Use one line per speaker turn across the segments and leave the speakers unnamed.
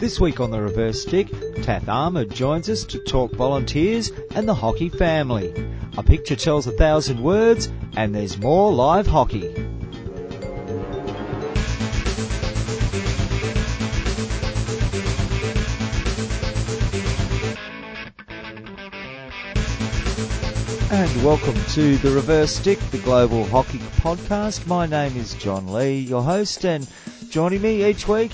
This week on the reverse stick, Taff Ahmed joins us to talk volunteers and the hockey family. A picture tells a thousand words, and there's more live hockey. And welcome to the Reverse Stick, the Global Hockey Podcast. My name is John Lee, your host, and joining me each week,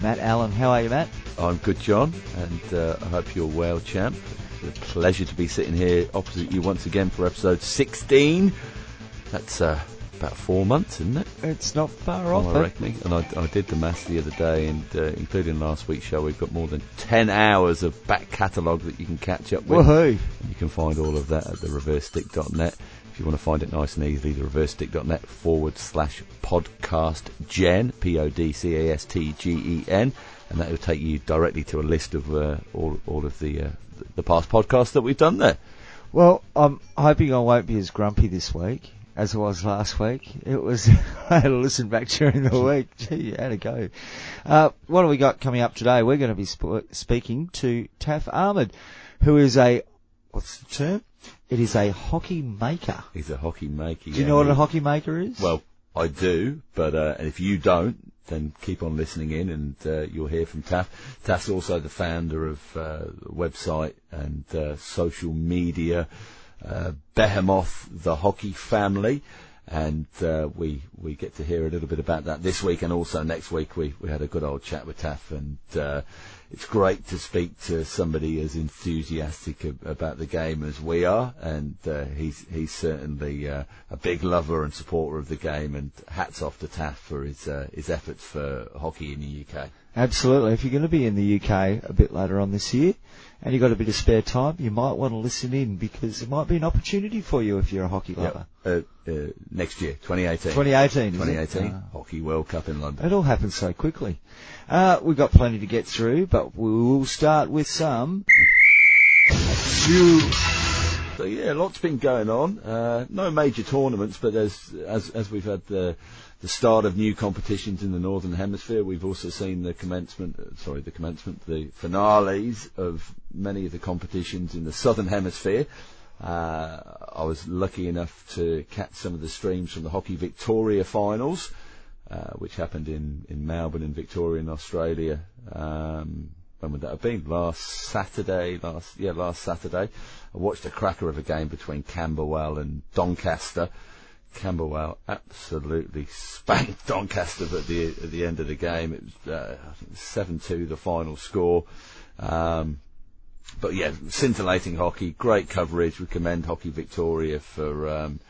Matt Allen. How are you, Matt?
I'm good, John, and uh, I hope you're well, champ. It's a pleasure to be sitting here opposite you once again for episode 16. That's uh, about four months, isn't it?
It's not far off.
I
eh?
reckon. And I, I did the maths the other day, and uh, including last week's show, we've got more than 10 hours of back catalogue that you can catch up with.
Woohoo!
You can find all of that at the reversestick.net. If you want to find it nice and easily, the reversestick.net forward slash podcast gen, P O D C A S T G E N, and that will take you directly to a list of uh, all, all of the, uh, the past podcasts that we've done there.
Well, I'm hoping I won't be as grumpy this week as I was last week. It was, I had to listen back during the week. Gee, how to go. Uh, what have we got coming up today? We're going to be sp- speaking to Taff Ahmed, who is a, what's the term? It is a hockey maker.
He's a hockey maker.
Do you know what a hockey maker is?
Well, I do, but uh, if you don't, then keep on listening in and uh, you'll hear from Taff. Taff's also the founder of uh, the website and uh, social media uh, behemoth, the hockey family. And uh, we we get to hear a little bit about that this week, and also next week we, we had a good old chat with Taff, and uh, it's great to speak to somebody as enthusiastic ab- about the game as we are, and uh, he's he's certainly uh, a big lover and supporter of the game, and hats off to Taff for his uh, his efforts for hockey in the UK.
Absolutely. If you're going to be in the UK a bit later on this year, and you've got a bit of spare time, you might want to listen in because it might be an opportunity for you if you're a hockey lover.
Uh, uh, next year, 2018.
2018, is it?
2018
Ah.
Hockey World Cup in London.
It all happens so quickly. Uh, we've got plenty to get through, but we will start with some.
So yeah, lots been going on. Uh, no major tournaments, but as as as we've had the the start of new competitions in the northern hemisphere, we've also seen the commencement. Uh, sorry, the commencement, the finales of many of the competitions in the southern hemisphere. Uh, I was lucky enough to catch some of the streams from the Hockey Victoria finals, uh, which happened in, in Melbourne in Victoria in Australia. Um, when would that have been? Last Saturday, last, yeah, last Saturday. I watched a cracker of a game between Camberwell and Doncaster. Camberwell absolutely spanked Doncaster at the at the end of the game. It was uh, I think seven two the final score. Um, but yeah, scintillating hockey, great coverage. We commend Hockey Victoria for um,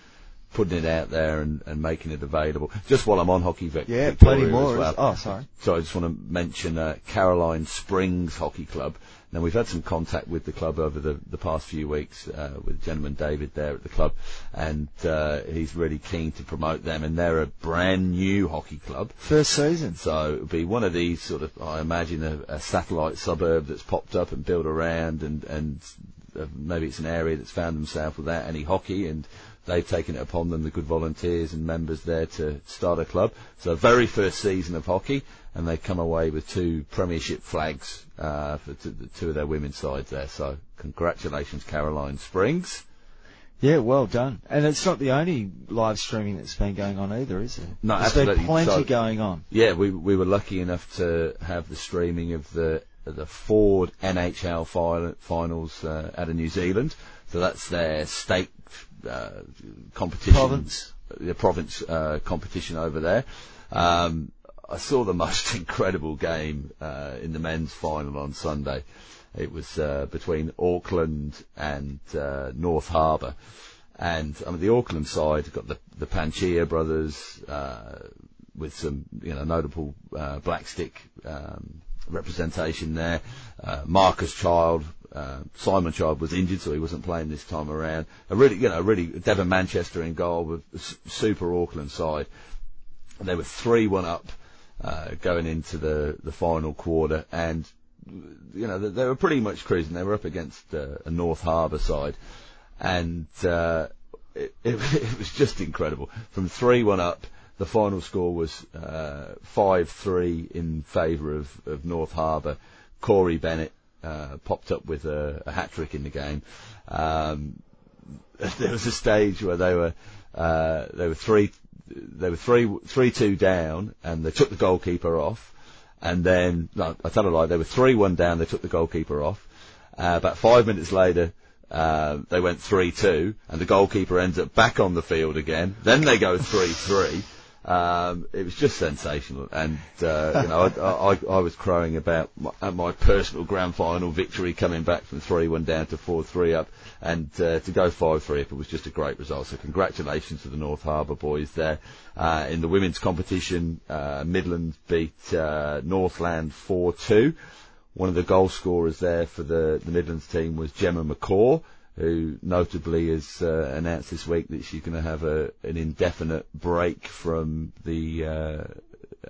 putting it out there and, and making it available. Just while I'm on Hockey Vic-
Yeah,
Victoria
plenty more.
as well.
Oh, sorry.
So I just want to mention uh, Caroline Springs Hockey Club. Now we've had some contact with the club over the, the past few weeks uh, with gentleman David there at the club, and uh, he's really keen to promote them. And they're a brand new hockey club,
First season.
so it'll be one of these sort of I imagine a, a satellite suburb that's popped up and built around, and and uh, maybe it's an area that's found themselves without any hockey and. They've taken it upon them, the good volunteers and members there, to start a club. So, very first season of hockey, and they come away with two Premiership flags uh, for t- the two of their women's sides there. So, congratulations, Caroline Springs.
Yeah, well done. And it's not the only live streaming that's been going on either, is it?
No,
There's
absolutely.
been plenty
So-
going on.
Yeah, we we were lucky enough to have the streaming of the the Ford NHL fi- finals uh, out of New Zealand. So that's their state uh, competition,
Province.
the province uh, competition over there. Um, I saw the most incredible game uh, in the men's final on Sunday. It was uh, between Auckland and uh, North Harbour. And I mean, the Auckland side got the the Panchia brothers uh, with some you know notable uh, black stick um, representation there. Uh, Marcus Child, uh, Simon Child was injured, so he wasn't playing this time around. A really you know really Devon Manchester in goal with super Auckland side. And they were three one up uh, going into the the final quarter, and you know they, they were pretty much cruising. They were up against uh, a North Harbour side and uh, it, it, it was just incredible. From three one up, the final score was uh, five three in favour of, of North Harbour Corey Bennett uh, popped up with a, a hat trick in the game. Um, there was a stage where they were uh, they were three they were three three two down, and they took the goalkeeper off, and then no, I tell a lie, they were three one down. They took the goalkeeper off. Uh, about five minutes later, uh, they went 3-2, and the goalkeeper ends up back on the field again. Then they go 3-3. Um, it was just sensational, and uh, you know, I, I, I was crowing about my, my personal grand final victory, coming back from three-one down to four-three up, and uh, to go five-three up, it was just a great result. So congratulations to the North Harbour boys there. Uh, in the women's competition, uh, Midlands beat uh, Northland four-two. One of the goal scorers there for the, the Midlands team was Gemma McCaw, who notably has uh, announced this week that she's going to have a, an indefinite break from the uh,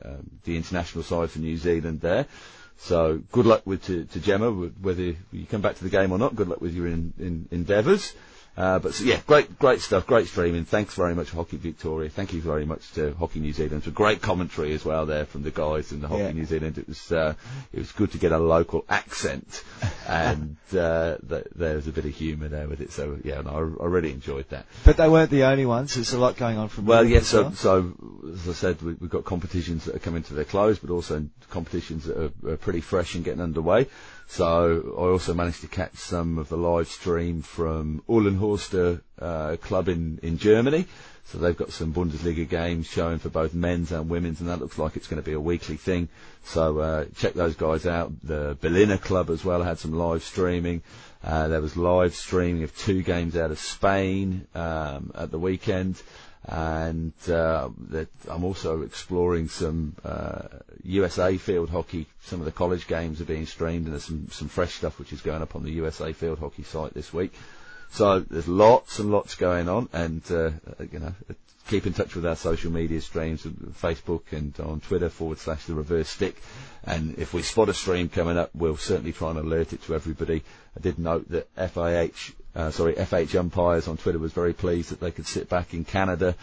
um, the international side for New Zealand there. So good luck with to, to Gemma, whether you come back to the game or not. Good luck with your in, in, endeavours. Uh, but so, yeah, great, great stuff, great streaming. Thanks very much, Hockey Victoria. Thank you very much to Hockey New Zealand for great commentary as well there from the guys in the Hockey yeah. New Zealand. It was uh, it was good to get a local accent, and uh, th- there was a bit of humour there with it. So yeah, no, I, I, really enjoyed that.
But they weren't the only ones. There's a lot going on from.
Well, yeah. So, so as I said, we, have got competitions that are coming to their close, but also competitions that are, are pretty fresh and getting underway. So I also managed to catch some of the live stream from Uhlenhorster uh, club in, in Germany. So they've got some Bundesliga games showing for both men's and women's, and that looks like it's going to be a weekly thing. So uh, check those guys out. The Berliner club as well had some live streaming. Uh, there was live streaming of two games out of Spain um, at the weekend and uh, that I'm also exploring some uh, USA field hockey. Some of the college games are being streamed, and there's some some fresh stuff which is going up on the USA field hockey site this week. So there's lots and lots going on, and uh, you know, keep in touch with our social media streams, Facebook and on Twitter forward slash the reverse stick. And if we spot a stream coming up, we'll certainly try and alert it to everybody. I did note that FIH uh, sorry, FH umpires on Twitter was very pleased that they could sit back in Canada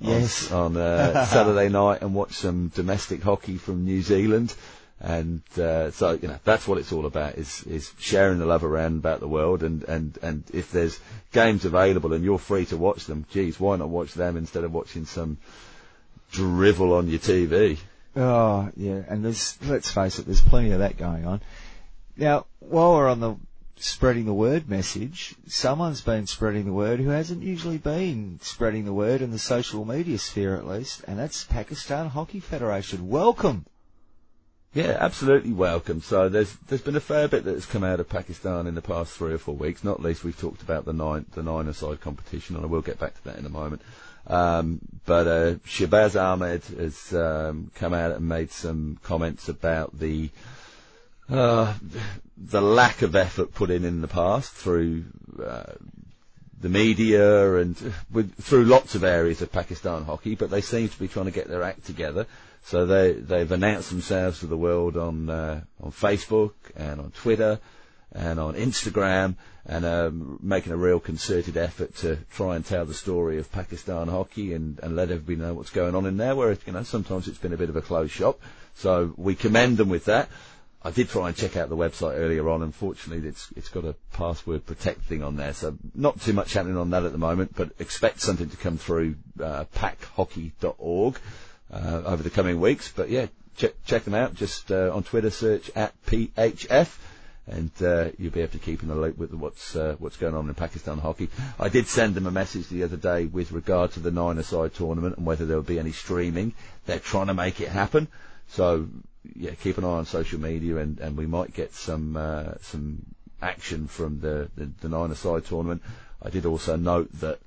yes.
on, on uh, Saturday night and watch some domestic hockey from New Zealand. And uh, so you know that's what it's all about is is sharing the love around about the world and and and if there's games available and you're free to watch them, geez, why not watch them instead of watching some drivel on your TV?
Oh yeah, and there's let's face it, there's plenty of that going on. Now, while we're on the spreading the word message, someone's been spreading the word who hasn't usually been spreading the word in the social media sphere at least, and that's Pakistan Hockey Federation. Welcome.
Yeah, absolutely welcome. So there's there's been a fair bit that has come out of Pakistan in the past three or four weeks. Not least we've talked about the nine the niner side competition, and I will get back to that in a moment. Um, but uh, Shahbaz Ahmed has um, come out and made some comments about the uh, the lack of effort put in in the past through uh, the media and with, through lots of areas of Pakistan hockey, but they seem to be trying to get their act together. So they they've announced themselves to the world on uh, on Facebook and on Twitter and on Instagram and um, making a real concerted effort to try and tell the story of Pakistan hockey and, and let everybody know what's going on in there. Where you know sometimes it's been a bit of a closed shop, so we commend them with that. I did try and check out the website earlier on. Unfortunately, it's it's got a password protect thing on there, so not too much happening on that at the moment. But expect something to come through uh, pakhockey.org uh, over the coming weeks. But yeah, check check them out. Just uh, on Twitter, search at PHF, and uh, you'll be able to keep in the loop with what's uh, what's going on in Pakistan hockey. I did send them a message the other day with regard to the nine-a-side tournament and whether there would be any streaming. They're trying to make it happen. So yeah, keep an eye on social media, and, and we might get some uh, some action from the the, the nine side tournament. I did also note that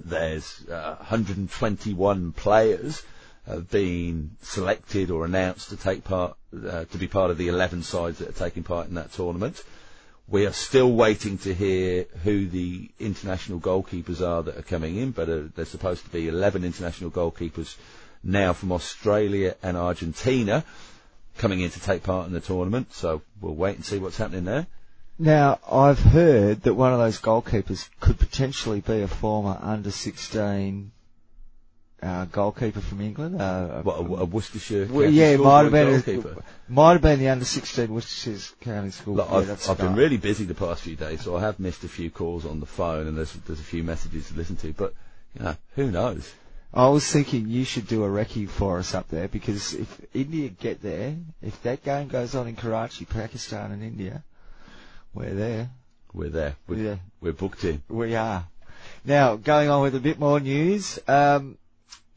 there's uh, 121 players have been selected or announced to take part uh, to be part of the 11 sides that are taking part in that tournament. We are still waiting to hear who the international goalkeepers are that are coming in, but uh, there's supposed to be 11 international goalkeepers now from Australia and Argentina coming in to take part in the tournament. So we'll wait and see what's happening there.
Now, I've heard that one of those goalkeepers could potentially be a former under 16 uh, goalkeeper from England. Uh,
What, a, a Worcestershire
well, yeah, might have been
goalkeeper?
a, might have been the under sixteen Worcestershire County School.
Look,
yeah,
I've, I've been really busy the past few days, so I have missed a few calls on the phone, and there's there's a few messages to listen to. But you know, who knows?
I was thinking you should do a recce for us up there because if India get there, if that game goes on in Karachi, Pakistan and India, we're there.
We're there. We're,
Yeah.
we're booked in.
We are. Now, going on with a bit more news, um,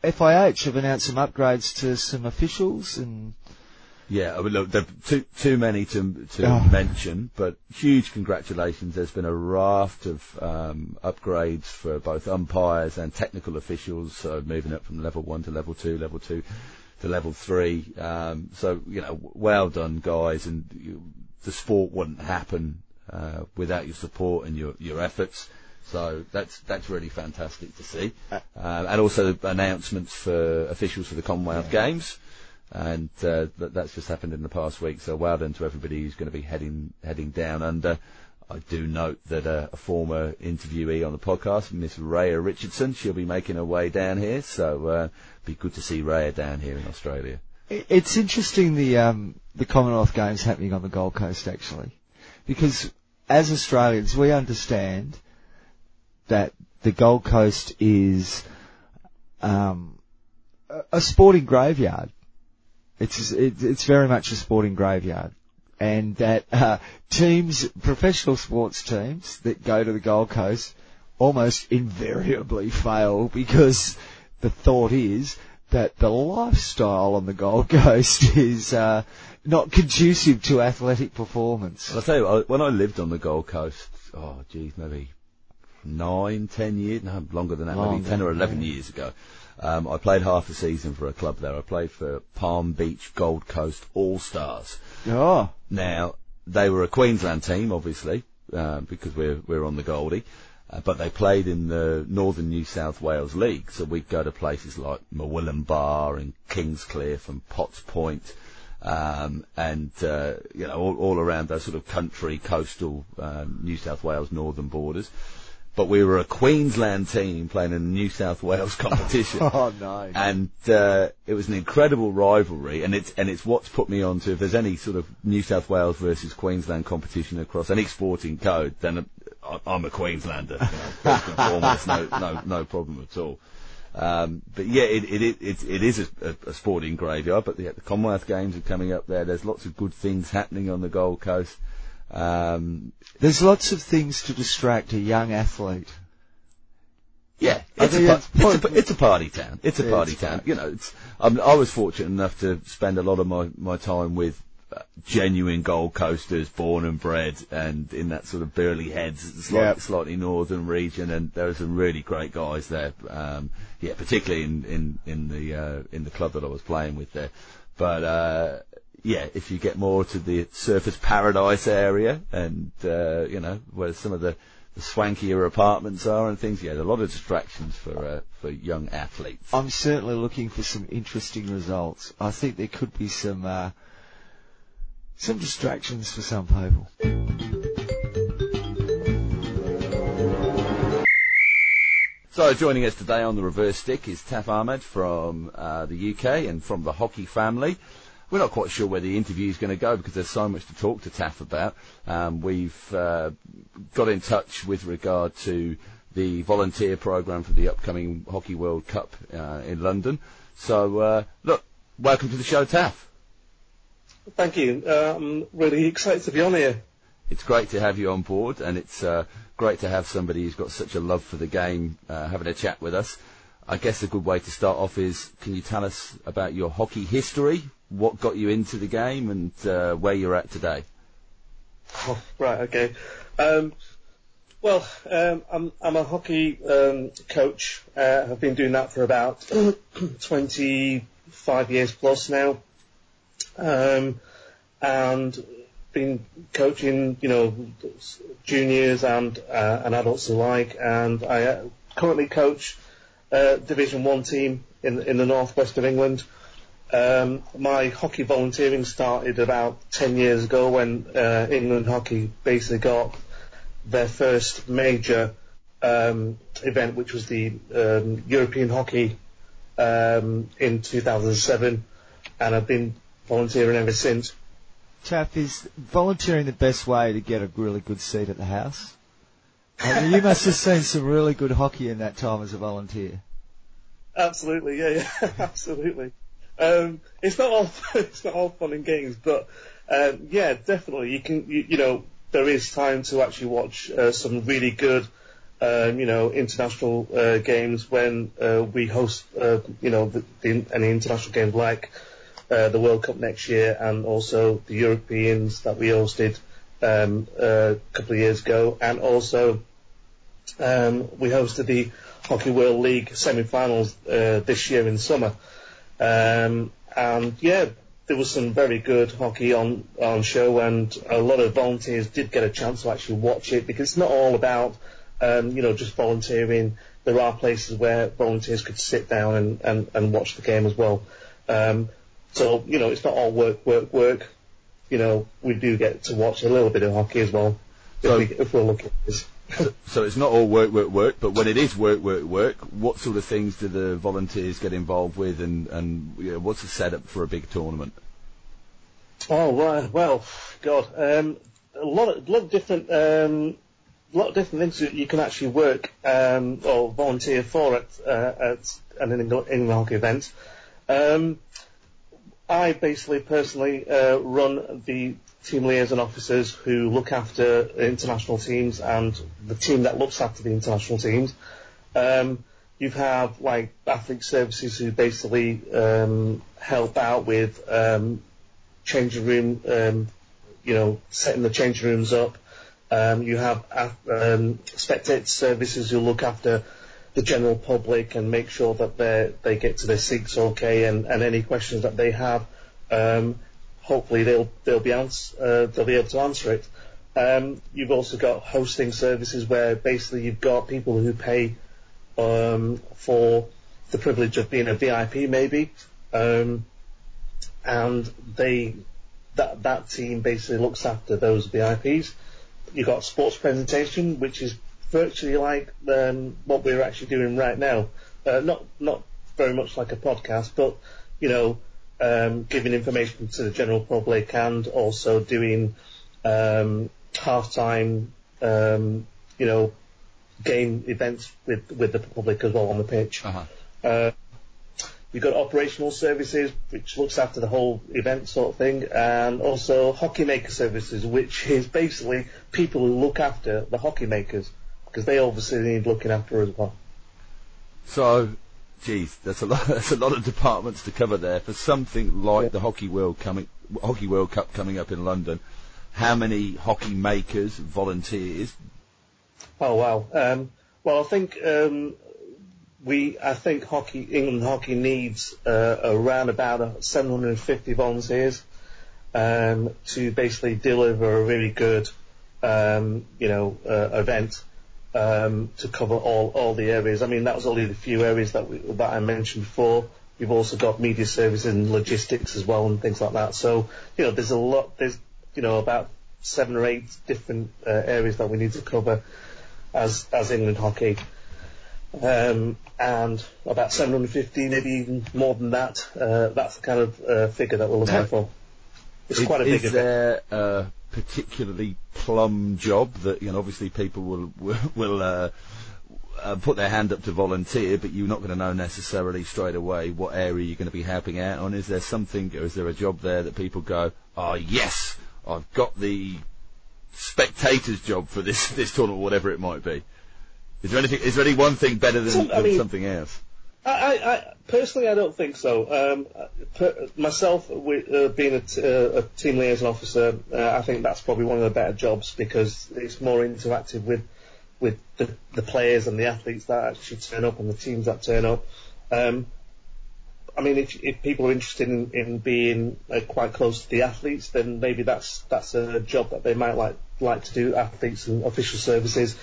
FIH have announced some upgrades to some officials and
Yeah, I mean, look, there are too too many to to
Oh.
mention, but huge congratulations. There's been a raft of um, upgrades for both umpires and technical officials, so moving up from level one to level two, level two to level three. Um, so you know, well done, guys, and you, the sport wouldn't happen uh, without your support and your your efforts. So that's that's really fantastic to see,
Uh,
um, and also announcements for officials for the Commonwealth Games and uh, that, that's just happened in the past week. So well done to everybody who's going to be heading heading down under. I do note that uh, a former interviewee on the podcast, Miss Raya Richardson, she'll be making her way down here. So uh, be good to see Raya down here in Australia.
It's interesting the um, the Commonwealth Games happening on the Gold Coast actually, because as Australians we understand that the Gold Coast is um, a sporting graveyard. It's it, it's very much a sporting graveyard, and that uh, teams, professional sports teams that go to the Gold Coast, almost invariably fail because the thought is that the lifestyle on the Gold Coast is uh, not conducive to athletic performance.
I'll tell you, what, when I lived on the Gold Coast, oh geez, maybe nine, ten years, no, longer than that, maybe ten or eleven
yeah.
years ago. Um, I played half a season for a club there. I played for Palm Beach Gold Coast All Stars.
Oh,
Now they were a Queensland team, obviously, uh, because we're we're on the Goldie, uh, but they played in the Northern New South Wales League. So we'd go to places like Murwillumbah and Kingscliff and Potts Point, um, and uh, you know all, all around those sort of country, coastal um, New South Wales northern borders. But we were a Queensland team playing in a New South Wales competition
oh no.
and uh, it was an incredible rivalry, and it's and it's what's put me on to if there's any sort of New South Wales versus Queensland competition across any sporting code, then I- I'm a Queenslander. You know, first and foremost, no no no problem at all. Um, but yeah, it it it, it, it is a, a, a sporting graveyard. But the, the Commonwealth Games are coming up there. There's lots of good things happening on the Gold Coast. Um,
There's lots of things to distract a young athlete.
Yeah, it's a, it's, a, it's a party town. It's a
Yeah,
party
it's
town. You know, it's, um, I was fortunate enough to spend a lot of my, my time with uh, genuine Gold Coasters, born and bred, and in that sort of Burleigh Heads, slightly,
Yep.
slightly northern region, and there are some really great guys there. Um, yeah, particularly in, in, in the uh, in the club that I was playing with there. But uh, yeah, if you get more to the Surfers Paradise area, and uh, you know where some of the the swankier apartments are and things. Yeah, a lot of distractions for uh, for young athletes.
I'm certainly looking for some interesting results. I think there could be some uh, some distractions for some people.
So joining us today on the reverse stick is Taff Ahmed from uh, the UK and from the hockey family. We're not quite sure where the interview is going to go because there's so much to talk to Taff about. Um, we've uh, got in touch with regard to the volunteer program for the upcoming Hockey World Cup uh, in London. So uh, look, welcome to the show, Taff.
Thank you. I'm really excited to be on here.
it's great to have you on board, and it's uh, great to have somebody who's got such a love for the game uh, having a chat with us. I guess a good way to start off is can you tell us about your hockey history? What got you into the game and uh, where you're at today?
Oh, right, okay. Um, well, um, I'm, I'm a hockey um, coach. Uh, I've been doing that for about 25 years plus now. Um, and been coaching, you know, juniors and uh, and adults alike. And I uh, currently coach uh, Division One team in in the northwest of England. Um, my hockey volunteering started about 10 years ago when uh, England hockey basically got their first major um, event, which was the um, European Hockey um, in 2007, and I've been volunteering ever since.
Taff, is volunteering the best way to get a really good seat at the house? I mean, you must have seen some really good hockey in that time as a volunteer.
Absolutely, yeah, yeah, absolutely. Um, it's not all it's not all fun and games, but um, yeah, definitely you can you, you know there is time to actually watch uh, some really good um, you know international uh, games when uh, we host uh, you know the, the, any international games like uh, the World Cup next year and also the Europeans that we hosted um, a couple of years ago, and also um, we hosted the Hockey World League semi-finals uh, this year in summer. Um, and yeah, there was some very good hockey on on show, and a lot of volunteers did get a chance to actually watch it because it's not all about um, you know just volunteering. There are places where volunteers could sit down and, and, and watch the game as well. Um, so you know it's not all work, work, work. You know we do get to watch a little bit of hockey as well
So-
if, we, if we're looking at this.
So, it's not all work, work, work, but when it is work, work, work, what sort of things do the volunteers get involved with, and and you know, what's the setup for a big tournament?
Oh well, well God, um, a lot of lot of different um, lot of different things that you can actually work um, or volunteer for at uh, at an England hockey event. Um, I basically personally uh, run the team liaison officers who look after international teams and the team that looks after the international teams. Um, you have like athlete services who basically um, help out with um, changing room, um, you know, setting the changing rooms up. Um, you have uh, um, spectator services who look after the general public and make sure that they they get to their seats okay, and, and any questions that they have, um, hopefully they'll they'll be ans- uh, they'll be able to answer it. Um, you've also got hosting services where basically you've got people who pay um, for the privilege of being a VIP maybe, um, and they that that team basically looks after those VIPs. You've got sports presentation, which is virtually like um, what we're actually doing right now. Uh, not not very much like a podcast, but you know, um, giving information to the general public and also doing um, halftime, um, you know, game events with with the public as well on the pitch.
Uh-huh.
Uh, You've got operational services, which looks after the whole event sort of thing, and also hockey maker services, which is basically people who look after the hockey makers, because they obviously need looking after as well.
So, geez, that's a lot. That's a lot of departments to cover there for something like
Yeah.
the Hockey World coming, Hockey World Cup coming up in London. How many hockey makers, volunteers?
Oh wow. Um, well, I think um, we, I think hockey, England hockey needs uh, around about uh, 750 volunteers um, to basically deliver a really good, um, you know, uh, event um, to cover all, all the areas. I mean, that was only the few areas that we, that I mentioned before. We've also got media services and logistics as well and things like that. So, you know, there's a lot, there's, you know, about seven or eight different uh, areas that we need to cover as, as England hockey. Um, and about 750, maybe even more than that. Uh, that's the kind of uh, figure that we're looking for. It's quite a big
is there a particularly plum job that you know? Obviously, people will will, will uh, uh, put their hand up to volunteer, but you're not going to know necessarily straight away what area you're going to be helping out on. Is there something, or is there a job there that people go, "Oh yes, I've got the spectator's job for this this tournament, whatever it might be"? Is there anything? Is there any one thing better than,
Some-
than
mean-
something else?
I, I, personally, I don't think so. Um, per, myself, uh, being a, t- uh, a team liaison officer, uh, I think that's probably one of the better jobs because it's more interactive with with the, the players and the athletes that actually turn up and the teams that turn up. Um, I mean, if, if people are interested in, in being uh, quite close to the athletes, then maybe that's that's a job that they might like like to do. Athletes and official services.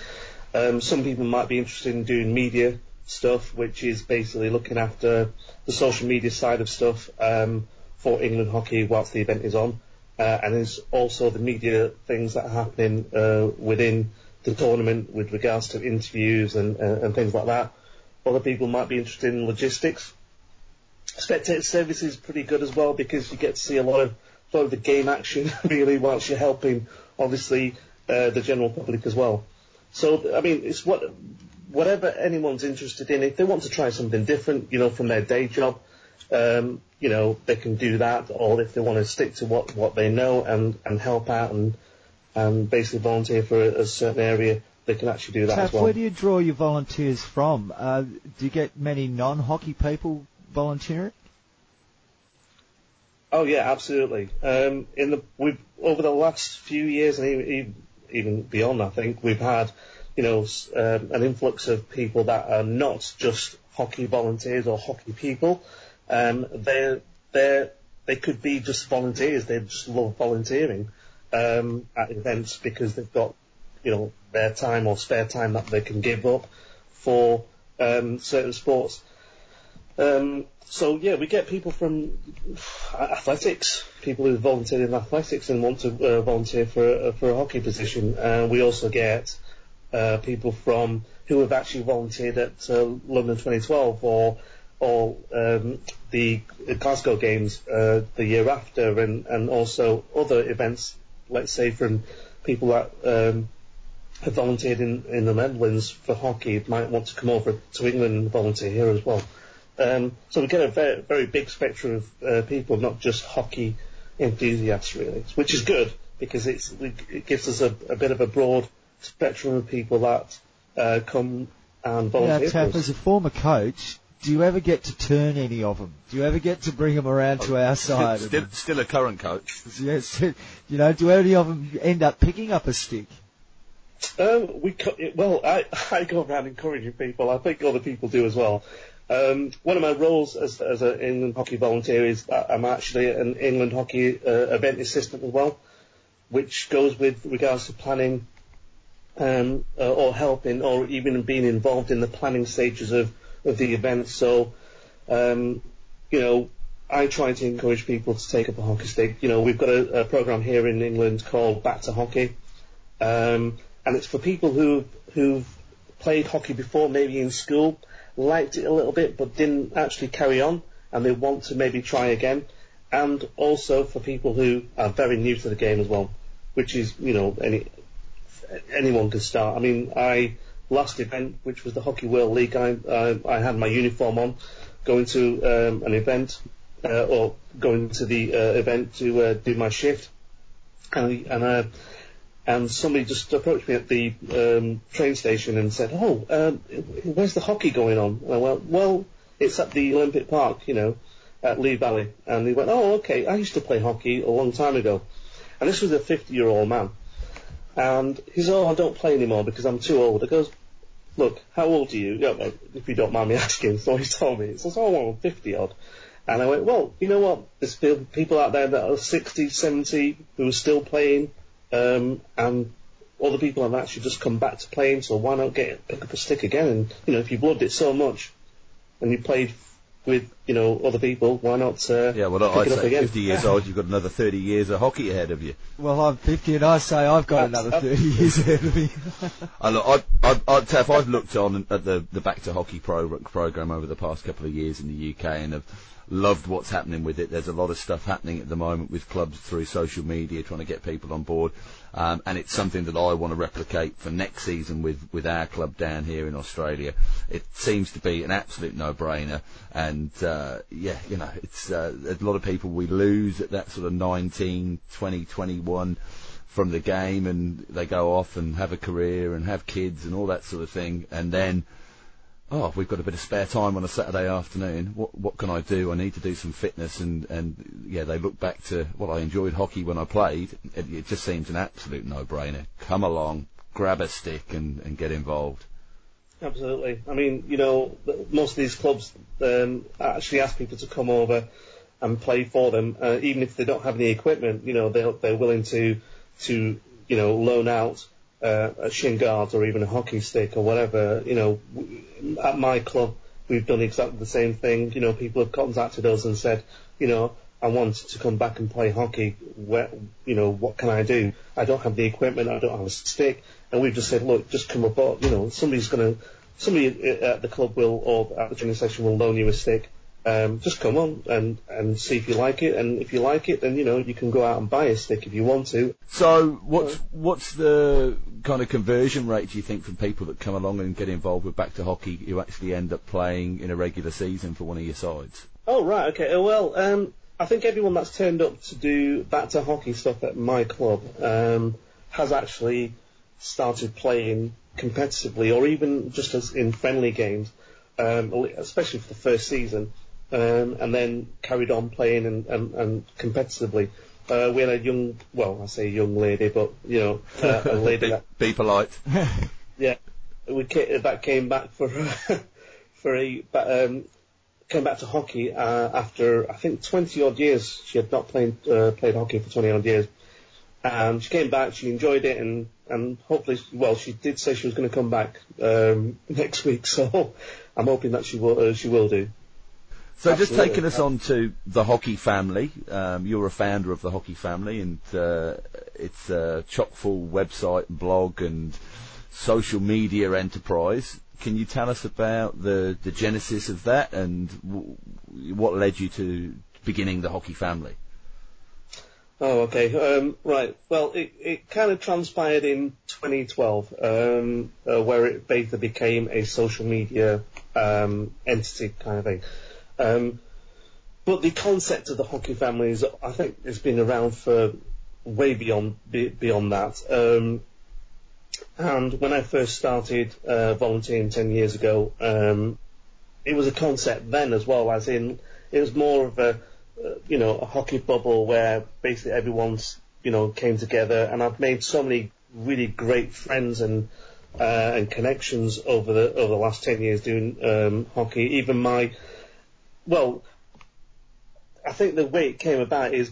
Um, some people might be interested in doing media stuff, which is basically looking after the social media side of stuff um, for England hockey whilst the event is on. Uh, and there's also the media things that are happening uh, within the tournament with regards to interviews and, uh, and things like that. Other people might be interested in logistics. spectator service is pretty good as well because you get to see a lot of a lot of the game action really whilst you're helping obviously uh, the general public as well. So I mean, it's what whatever anyone's interested in. If they want to try something different, you know, from their day job, um, you know, they can do that. Or if they want to stick to what what they know and and help out and and basically volunteer for a, a certain area, they can actually do that
Taff,
as well.
where do you draw your volunteers from? Uh, do you get many non-hockey people volunteering?
Oh yeah, absolutely. Um, in the we've over the last few years and even, even beyond, I think we've had you know um, an influx of people that are not just hockey volunteers or hockey people. Um, they they they could be just volunteers. They just love volunteering um, at events because they've got you know their time or spare time that they can give up for um, certain sports. Um, so yeah, we get people from athletics, people who volunteer in athletics and want to uh, volunteer for a, for a hockey position. Uh, we also get uh, people from who have actually volunteered at uh, London 2012 or or um, the Glasgow Games uh, the year after, and, and also other events. Let's say from people that um, have volunteered in, in the Netherlands for hockey might want to come over to England and volunteer here as well. Um, so we get a very, very big spectrum of uh, people, not just hockey enthusiasts, really, which is good because it gives us a, a bit of a broad spectrum of people that uh, come and volunteer for
Taff, as a former coach, do you ever get to turn any of them? Do you ever get to bring them around to our side?
Still, still, still a current coach.
Yes, you know, do any of them end up picking up a stick?
Um, we well, I, I go around encouraging people. I think other people do as well. Um, one of my roles as, as an England hockey volunteer is that I'm actually an England hockey uh, event assistant as well, which goes with regards to planning um, uh, or helping or even being involved in the planning stages of, of the event. So, um, you know, I try to encourage people to take up a hockey stick. You know, we've got a, a program here in England called Back to Hockey, um, and it's for people who who've played hockey before, maybe in school, liked it a little bit, but didn't actually carry on, and they want to maybe try again. And also for people who are very new to the game as well, which is you know any anyone could start. I mean, I last event, which was the Hockey World League, I I, I had my uniform on, going to um, an event uh, or going to the uh, event to uh, do my shift, and and uh, and somebody just approached me at the um, train station and said, "Oh, um, where's the hockey going on?" And I went, "Well, it's at the Olympic Park, you know, at Lee Valley." And he went, "Oh, okay. I used to play hockey a long time ago." And this was a 50-year-old man. And he said, "Oh, I don't play anymore because I'm too old." I goes, "Look, how old are you? Yeah, if you don't mind me asking." So he told me. He says, "Oh, I'm 50 odd." And I went, "Well, you know what? There's people out there that are 60, 70 who are still playing, um, and other people have actually just come back to playing. So why not get pick up a stick again? And you know, if you've loved it so much, and you played with you know other people, why not uh,
Yeah, well,
pick
I'd
it up
say
again?"
50 years old, you've got another 30 years of hockey ahead of you.
Well, I'm 50 and I say I've got
That's-
another 30 years ahead of me.
I look, I'd, I'd, I'd, Taff, I've looked on at the, the Back to Hockey pro- program over the past couple of years in the UK and have loved what's happening with it. There's a lot of stuff happening at the moment with clubs through social media trying to get people on board. Um, and it's something that I want to replicate for next season with, with our club down here in Australia. It seems to be an absolute no-brainer. And, uh, yeah, you know, it's, uh, a lot of people we lose at that sort of 19, 20, 21 from the game and they go off and have a career and have kids and all that sort of thing. And then oh we've got a bit of spare time on a Saturday afternoon. What what can I do? I need to do some fitness. And and yeah they look back to well I enjoyed hockey when I played. It, it just seems an absolute no-brainer. Come along grab a stick and and get involved
Absolutely. I mean, you know, most of these clubs um, actually ask people to come over and play for them, uh, even if they don't have any equipment. You know, they're they're willing to to you know loan out uh, a shin guard or even a hockey stick or whatever. You know, at my club we've done exactly the same thing. You know, people have contacted us and said, you know, I want to come back and play hockey. Where, you know, what can I do? I don't have the equipment. I don't have a stick. And we've just said, look, just come aboard. You know, somebody's going to, somebody at the club will, or at the training session will loan you a stick um, just come on and, and see if you like it. And if you like it, then you know you can go out and buy a stick if you want to.
So what's what's the kind of conversion rate do you think from people that come along and get involved with back to hockey who actually end up playing in a regular season for one of your sides?
Oh right, okay. Well, um, I think everyone that's turned up to do back to hockey stuff at my club um, has actually started playing competitively, or even just as in friendly games, um, especially for the first season, um, and then carried on playing and, and, and competitively. Uh, we had a young, well, I say young lady, but you know, uh, a lady
be,
that
be polite.
yeah, we that came back for for a um, came back to hockey uh, after I think 20 odd years. She had not played uh, played hockey for 20 odd years, and she came back. She enjoyed it, and and hopefully, well, she did say she was going to come back um, next week. So I'm hoping that she will uh, she will do.
So just taking us on to the hockey family, um, you're a founder of the hockey family, and uh, it's a chock full website and blog and social media enterprise. Can you tell us about the, the genesis of that and w- what led you to beginning the hockey family?
Oh, okay. Um, right. Well, it, it kind of transpired in 2012, um, uh, where it basically became a social media um, entity kind of thing. Um, but the concept of the hockey family is, I think, has been around for way beyond be, beyond that. And when I first started uh, volunteering 10 years ago, um, it was a concept then as well, as in it was more of a uh, you know a hockey bubble where basically everyone's you know came together, and I've made so many really great friends and uh, and connections over the over the last 10 years doing um, hockey. Even my well, I think the way it came about is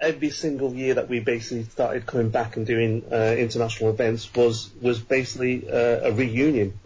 every single year that we basically started coming back and doing uh, international events was was basically uh, a reunion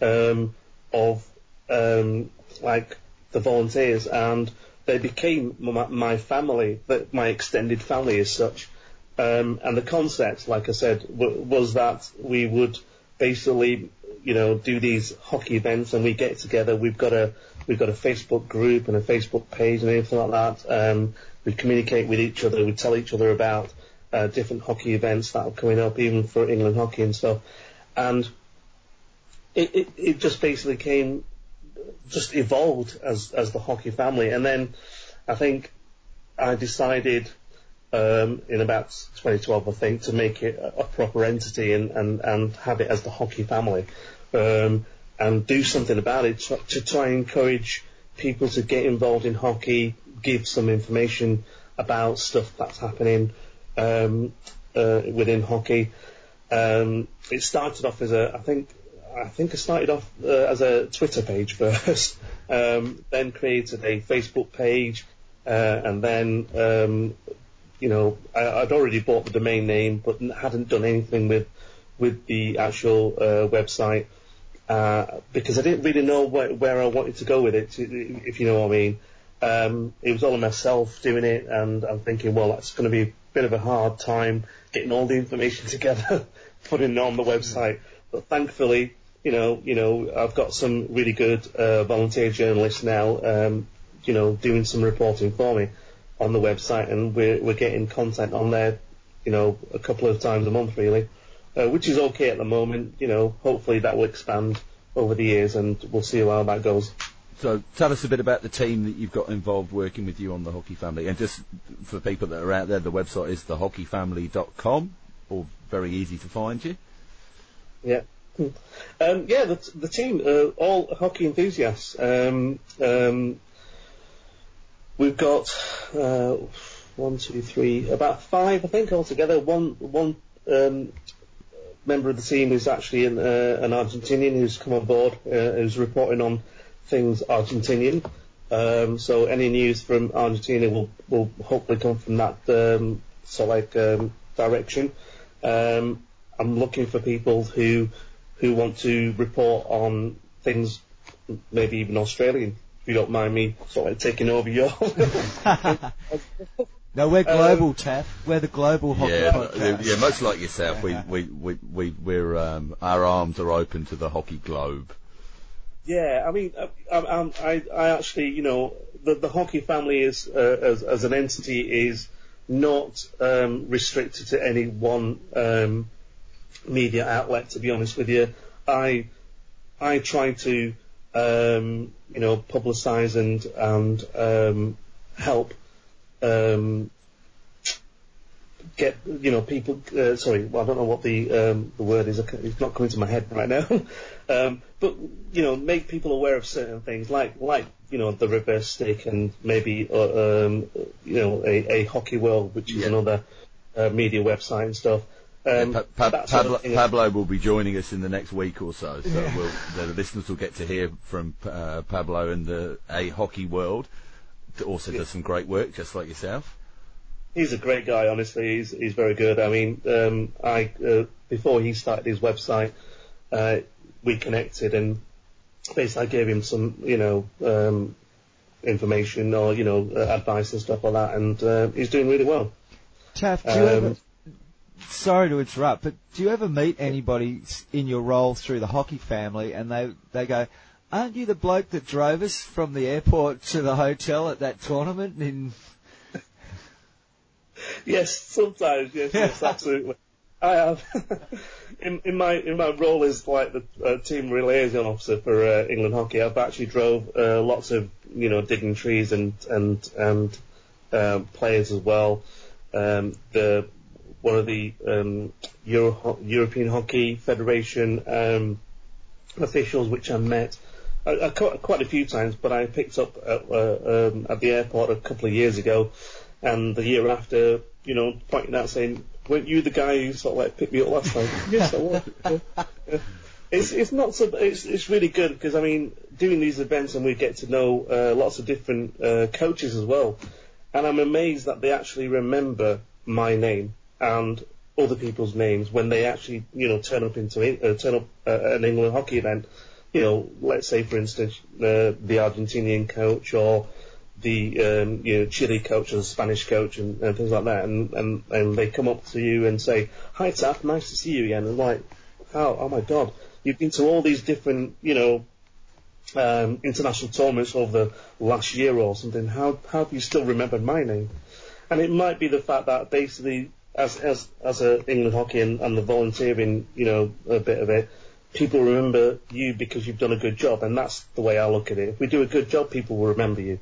um, of um, like the volunteers, and they became my, my family, my extended family as such. Um, and the concept, like I said, w- was that we would basically, you know, do these hockey events, and we get together. We've got a we've got a Facebook group and a Facebook page and everything like that. Um, we communicate with each other. We tell each other about uh, different hockey events that are coming up, even for England hockey and stuff. And it, it, it just basically came, just evolved as as the hockey family. And then I think I decided um, in about 2012, I think, to make it a, a proper entity and, and, and have it as the hockey family um, and do something about it to, to try and encourage people to get involved in hockey, give some information about stuff that's happening um, uh, within hockey. Um, it started off as a, I think, I think it started off uh, as a Twitter page first, um, then created a Facebook page, uh, and then um, you know, I, I'd already bought the domain name, but hadn't done anything with with the actual uh, website uh, because I didn't really know where, where I wanted to go with it. If you know what I mean, um, it was all of myself doing it, and I'm thinking, well, that's going to be a bit of a hard time getting all the information together, putting it on the website. But thankfully, you know, you know, I've got some really good uh, volunteer journalists now, um, you know, doing some reporting for me on the website, and we're we're getting content on there, you know, a couple of times a month really, uh, which is okay at the moment. You know, hopefully that will expand over the years, and we'll see how that goes.
So tell us a bit about the team that you've got involved working with you on the Hockey Family. And just for people that are out there, the website is thehockeyfamily.com, or very easy to find you.
Yeah. Um, yeah, the, the team, uh, all hockey enthusiasts. Um, um, we've got uh, one, two, three, about five, I think, altogether. One, one um, member of the team is actually an, uh, an Argentinian who's come on board, uh, who's reporting on things Argentinian. Um, so any news from Argentina will, will hopefully come from that um, sort of like um, direction. Um, I'm looking for people who who want to report on things, maybe even Australian. If you don't mind me sort of like taking over your.
No, we're global, Taff. We're the global hockey
Yeah,
podcast.
yeah, much like yourself, we, we, we, we, we're, um, our arms are open to the hockey globe.
Yeah, I mean, I, I, I, I actually, you know, the, the hockey family is uh, as, as an entity is not um, restricted to any one um, media outlet. To be honest with you, I I try to um, you know publicise and and um, help um, get you know people. Uh, sorry, well, I don't know what the um, the word is. It's not coming to my head right now. um, but you know, make people aware of certain things, like like you know the reverse stick and maybe uh, um, you know a, a hockey world, which is
Yeah.
another uh, media website and stuff. Um,
Yeah, Pa- Pa-
that sort of
Pablo. Pablo will be joining us in the next week or so, so we'll, the listeners will get to hear from uh, Pablo and the a hockey world. that Also does some great work, just like yourself.
He's a great guy, honestly. He's he's very good. I mean, um, I uh, before he started his website, uh, we connected and basically I gave him some, you know, um, information or you know uh, advice and stuff like that, and uh, he's doing really well.
Taff, do you
Um,
ever, sorry to interrupt, but do you ever meet anybody in your role through the hockey family and they, they go, aren't you the bloke that drove us from the airport to the hotel at that tournament in,
Yes, sometimes. Yes, yes, absolutely. I have in, in my in my role as like the uh, team liaison officer for uh, England hockey. I've actually drove uh, lots of you know digging trees and and and um, players as well. Um, the one of the um, Euro, European Hockey Federation um, officials, which I met uh, uh, quite, quite a few times, but I picked up at, uh, um, at the airport a couple of years ago, and the year after, you know, pointing out saying, "Weren't you the guy who sort of like picked me up last time?" yes, I was. Yeah. It's it's not so it's it's really good because I mean doing these events and we get to know uh, lots of different uh, coaches as well, and I'm amazed that they actually remember my name and other people's names when they actually you know turn up into uh, turn up uh, an England hockey event. You know, let's say for instance uh, the Argentinian coach or the um, you know Chile coach the Spanish coach and, and things like that, and, and and they come up to you and say, "Hi Taff, nice to see you again." And like, how? Oh my God, you've been to all these different you know um, international tournaments over the last year or something. How how have you still remembered my name? And it might be the fact that basically, as as as a England hockey and, and the volunteering, you know, a bit of it, people remember you because you've done a good job, and that's the way I look at it. If we do a good job, people will remember you.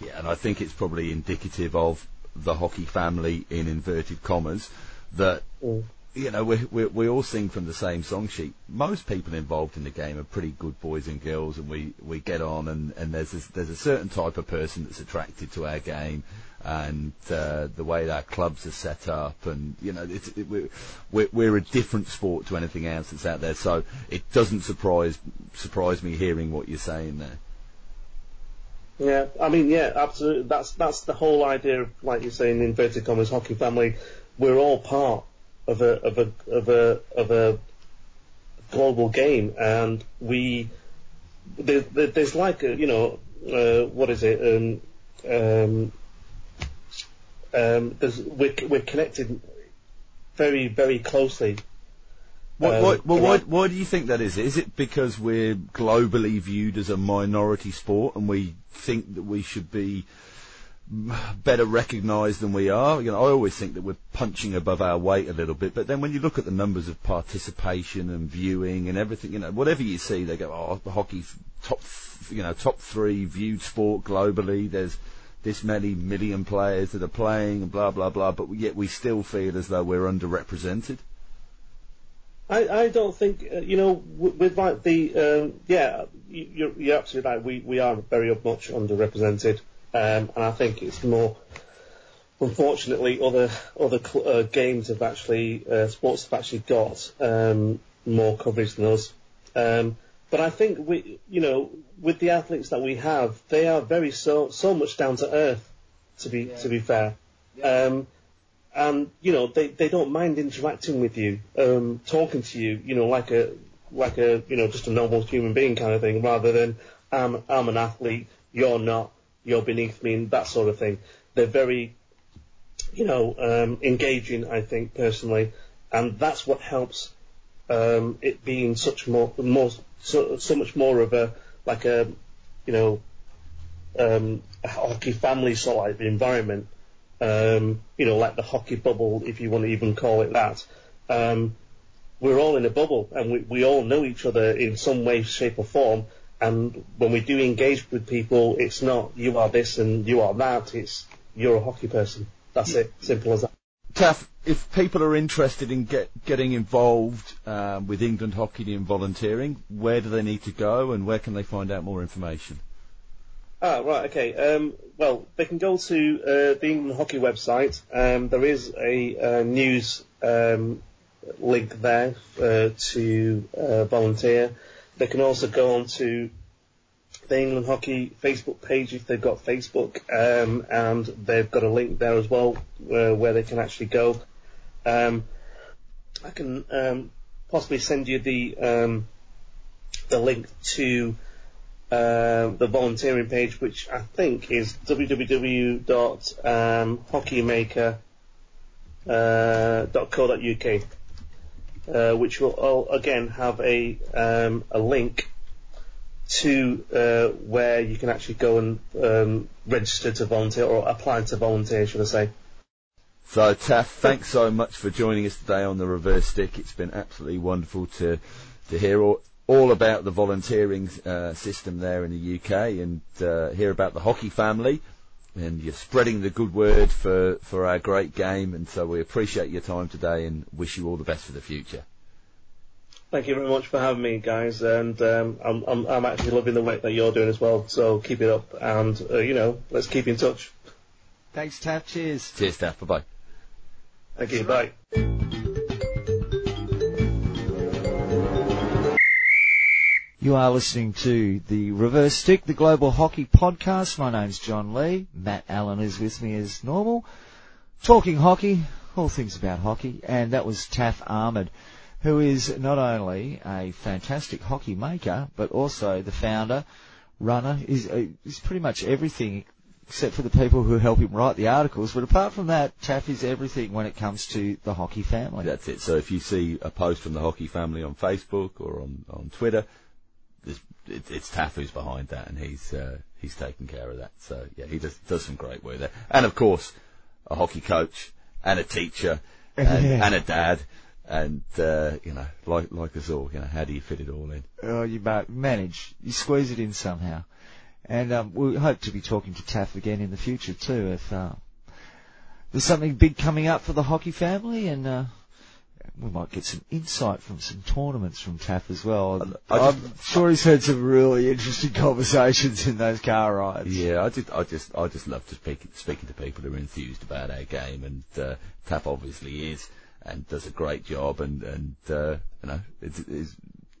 Yeah, and I think it's probably indicative of the hockey family in inverted commas that
Mm.
you know we, we we all sing from the same song sheet. Most people involved in the game are pretty good boys and girls, and we, we get on. And, and there's a, there's a certain type of person that's attracted to our game, and uh, the way our clubs are set up, and you know it's, it, we're, we're we're a different sport to anything else that's out there. So it doesn't surprise surprise me hearing what you're saying there.
Yeah, I mean, yeah, absolutely. That's that's the whole idea of, like you're saying, inverted commas, hockey family. We're all part of a of a of a of a global game, and we there, there, there's like a you know uh, what is it um um um there's we're we're connected very very closely. Um,
why, well, why, why do you think that is? Is it because we're globally viewed as a minority sport and we think that we should be better recognised than we are? You know, I always think that we're punching above our weight a little bit, but then when you look at the numbers of participation and viewing and everything, you know, whatever you see, they go, oh, the hockey's top, you know, top three viewed sport globally. There's this many million players that are playing and blah blah blah, but yet we still feel as though we're underrepresented.
I, I don't think uh, you know with, with like the um, yeah you- you're, you're absolutely right. We, we are very much underrepresented um, and I think it's more unfortunately other other cl- uh, games have actually uh, sports have actually got um, more coverage than us. Um, but I think we you know with the athletes that we have they are very so so much down to earth to be to be fair. Um, and you know they, they don't mind interacting with you, um, talking to you, you know, like a like a you know just a normal human being kind of thing, rather than I'm I'm an athlete, you're not, you're beneath me, and that sort of thing. They're very, you know, um, engaging. I think personally, and that's what helps um, it being such more, more so, so much more of a like a you know um, a hockey family sort of environment, um, you know, like the hockey bubble, if you want to even call it that. Um, we're all in a bubble, and we, we all know each other in some way, shape, or form. And when we do engage with people, it's not you are this and you are that. It's you're a hockey person. That's it. Simple as that.
Taff, if people are interested in get, getting involved um, with England hockey and volunteering, where do they need to go, and where can they find out more information?
Ah, right, okay. Um, well, they can go to uh, the England Hockey website. Um, there is a uh, news um, link there uh, to uh, volunteer. They can also go on to the England Hockey Facebook page if they've got Facebook, um, and they've got a link there as well uh, where they can actually go. Um, I can um, possibly send you the the link to uh, the volunteering page, which I think is www.hockeymaker.co.uk, uh, which will all, again have a um, a link to uh, where you can actually go and um, register to volunteer or apply to volunteer, should I say.
So, Taff, thanks so much for joining us today on the Reverse Stick. It's been absolutely wonderful to to hear all, all about the volunteering uh, system there in the UK and uh, hear about the hockey family. And you're spreading the good word for, for our great game. And so we appreciate your time today and wish you all the best for the future.
Thank you very much for having me, guys. And um, I'm, I'm, I'm actually loving the work that you're doing as well. So keep it up. And, uh, you know, let's keep in touch.
Thanks, Taff. Cheers.
Cheers, Taff. Bye bye.
Thank you. Bye.
You are listening to the Reverse Stick, the Global Hockey Podcast. My name's John Lee. Matt Allen is with me as normal. Talking hockey, all things about hockey, and that was Taff Ahmed, who is not only a fantastic hockey maker, but also the founder, runner, is, uh, is pretty much everything except for the people who help him write the articles. But apart from that, Taff is everything when it comes to the hockey family.
That's it. So if you see a post from the hockey family on Facebook or on, on Twitter, it, it's Taff who's behind that, and he's uh, he's taking care of that. So yeah, he does does some great work there. And of course, a hockey coach and a teacher and,
Yeah.
and a dad, and uh, you know, like like us all, you know, how do you fit it all in?
Oh, you ma- manage. You squeeze it in somehow. And um, we hope to be talking to Taff again in the future too if uh, there's something big coming up for the hockey family and uh, we might get some insight from some tournaments from Taff as well.
I
I'm sure he's heard some really interesting conversations in those car rides.
Yeah, I just, I just, I just love to speak, speaking to people who are enthused about our game, and uh, Taff obviously is, and does a great job, and and uh, you know, it's, it's,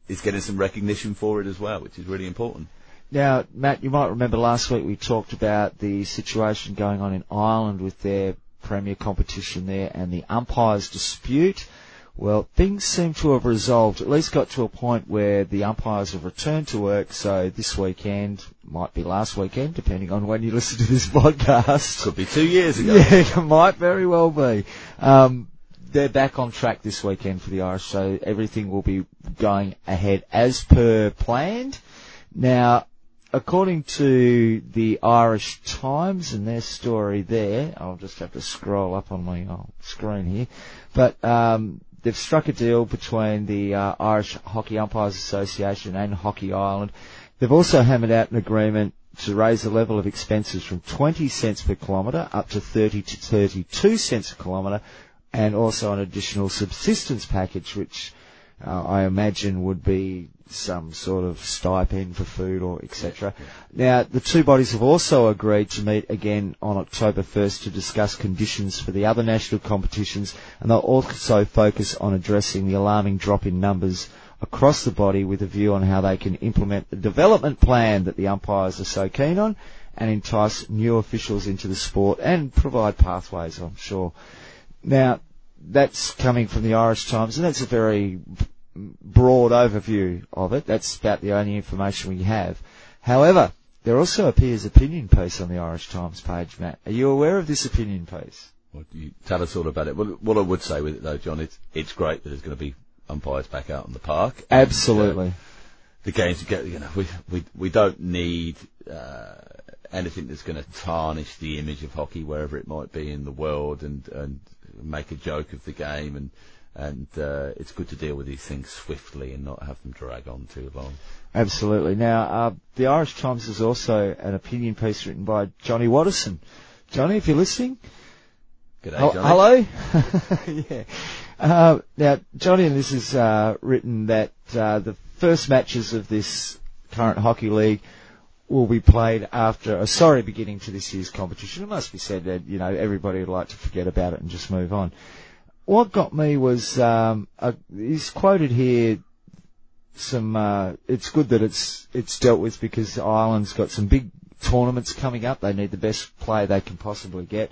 it's getting some recognition for it as well, which is really important.
Now, Matt, you might remember last week we talked about the situation going on in Ireland with their premier competition there and the umpires dispute. Well, things seem to have resolved, at least got to a point where the umpires have returned to work, so this weekend, might be last weekend, depending on when you listen to this podcast.
Could be two years ago.
Yeah, it might very well be. Um, they're back on track this weekend for the Irish, so everything will be going ahead as per planned. Now, according to the Irish Times and their story there, I'll just have to scroll up on my uh, screen here, but um, they've struck a deal between the uh, Irish Hockey Umpires Association and Hockey Ireland. They've also hammered out an agreement to raise the level of expenses from 20 cents per kilometre up to 30 to 32 cents a kilometre, and also an additional subsistence package, which uh, I imagine would be some sort of stipend for food or etc. Now, the two bodies have also agreed to meet again on October 1st to discuss conditions for the other national competitions, and they'll also focus on addressing the alarming drop in numbers across the body with a view on how they can implement the development plan that the umpires are so keen on and entice new officials into the sport and provide pathways, I'm sure. Now, that's coming from the Irish Times, and that's a very broad overview of it. That's about the only information we have. However, there also appears opinion piece on the Irish Times page, Matt. Are you aware of this opinion piece?
Well, you tell us all about it. Well, what I would say with it though, John, it's it's great that there's going to be umpires back out in the park.
Absolutely.
And, uh, the games get, you know, we, we, we don't need, uh, anything that's going to tarnish the image of hockey wherever it might be in the world and, and make a joke of the game and, and, uh, it's good to deal with these things swiftly and not have them drag on too long.
Absolutely. Now, uh, the Irish Times is also an opinion piece written by Johnny Watterson. Johnny, if you're listening,
G'day, Johnny.
hello. yeah. Uh, now, Johnny, and this is uh, written that uh, the first matches of this current hockey league will be played after a sorry beginning to this year's competition. It must be said that you know everybody would like to forget about it and just move on. What got me was um, a, he's quoted here some. Uh, it's good that it's it's dealt with because Ireland's got some big tournaments coming up. They need the best player they can possibly get.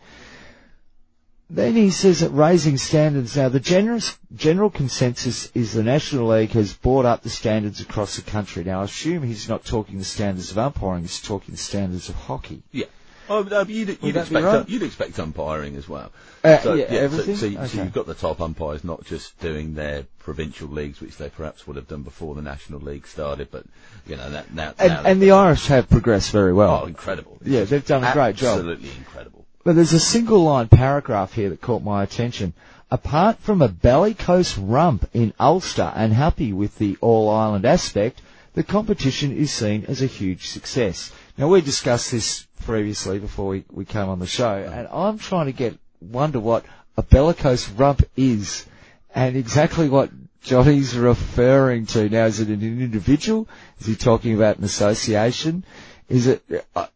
Then he says that raising standards. Now, the generous, general consensus is the National League has brought up the standards across the country. Now, I assume he's not talking the standards of umpiring, he's talking the standards of hockey.
Yeah. Oh, but you'd, you'd expect
right?
you'd expect umpiring as well.
Uh,
so,
yeah,
so-
everything?
So, so
Okay.
you've got the top umpires not just doing their provincial leagues, which they perhaps would have done before the national league started, but you know that now.
And,
now
and the Irish have progressed very well.
oh, incredible!
Yeah, they've done a great job.
Absolutely incredible.
But there's a single line paragraph here that caught my attention. Apart from a bellicose rump in Ulster and happy with the All Ireland aspect, the competition is seen as a huge success. Now we discussed this previously before we, we came on the show, and I'm trying to get wonder what a bellicose rump is, and exactly what Johnny's referring to. Now, is it an individual? Is he talking about an association? Is it? Uh,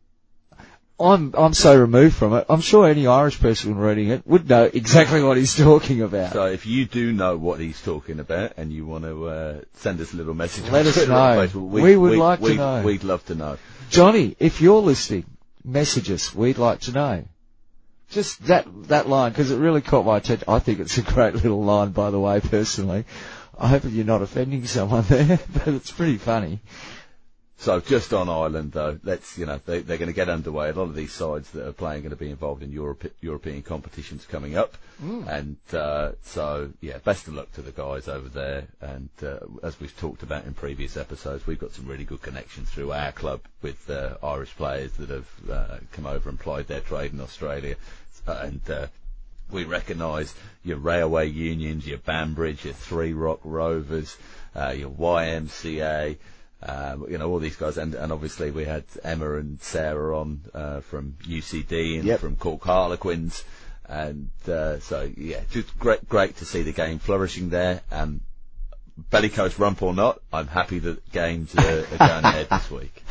I'm I'm so removed from it. I'm sure any Irish person reading it would know exactly what he's talking about.
So if you do know what he's talking about and you want to uh, send us a little message,
Let us know.
Facebook,
We would like to
we'd,
know.
We'd love to know.
Johnny, if you're listening, message us. We'd like to know. Just that that line because it really caught my attention. I think it's a great little line, by the way. Personally, I hope you're not offending someone there, but it's pretty funny.
So just on Ireland though, let's you know they, they're going to get underway. A lot of these sides that are playing are going to be involved in Europe, European competitions coming up, and uh, so yeah, best of luck to the guys over there. And uh, as we've talked about in previous episodes, we've got some really good connections through our club with uh, Irish players that have uh, come over and plied their trade in Australia, and. Uh, we recognise your railway unions, your Banbridge, your Three Rock Rovers, uh, your YMCA, um, you know, all these guys, and, and obviously we had Emma and Sarah on uh, from UCD and
Yep.
from Cork Harlequins, and uh, so yeah, just great, great to see the game flourishing there. Um, bellicose rump or not, I'm happy that games are, are going ahead this week.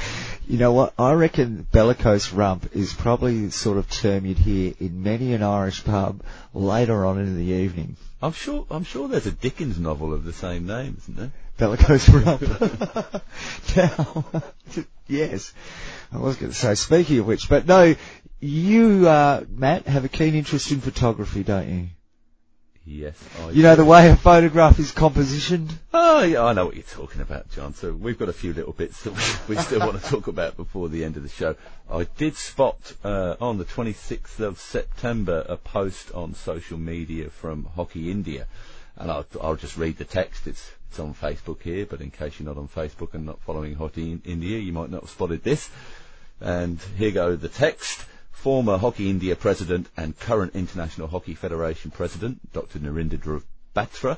You know what? I reckon bellicose rump is probably the sort of term you'd hear in many an Irish pub later on in the evening.
I'm sure, I'm sure there's a Dickens novel of the same name, isn't there?
Bellicose rump. now, yes. I was going to say, speaking of which, but no, you, uh, Matt, have a keen interest in photography, don't you?
Yes, I
You know the way a photograph is compositioned?
Oh, yeah, I know what you're talking about, John. So we've got a few little bits that we, we still want to talk about before the end of the show. I did spot uh, on the 26th of September a post on social media from Hockey India, and I'll, I'll just read the text. It's it's on Facebook here, but in case you're not on Facebook and not following Hockey in India, you might not have spotted this. And here go the text. Former Hockey India president and current International Hockey Federation president, Dr. Narendra Batra,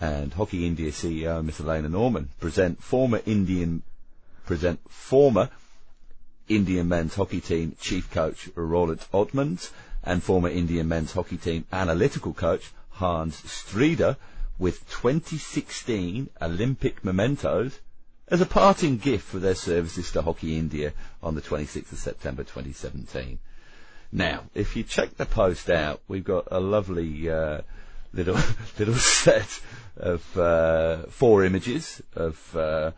and Hockey India CEO Miss Elena Norman present former Indian present former Indian men's hockey team chief coach Roelant Oltmans and former Indian men's hockey team analytical coach Hans Strieder with 2016 Olympic mementos as a parting gift for their services to Hockey India on the 26th of September 2017. Now, if you check the post out, we've got a lovely uh, little little set of uh, four images of. Uh,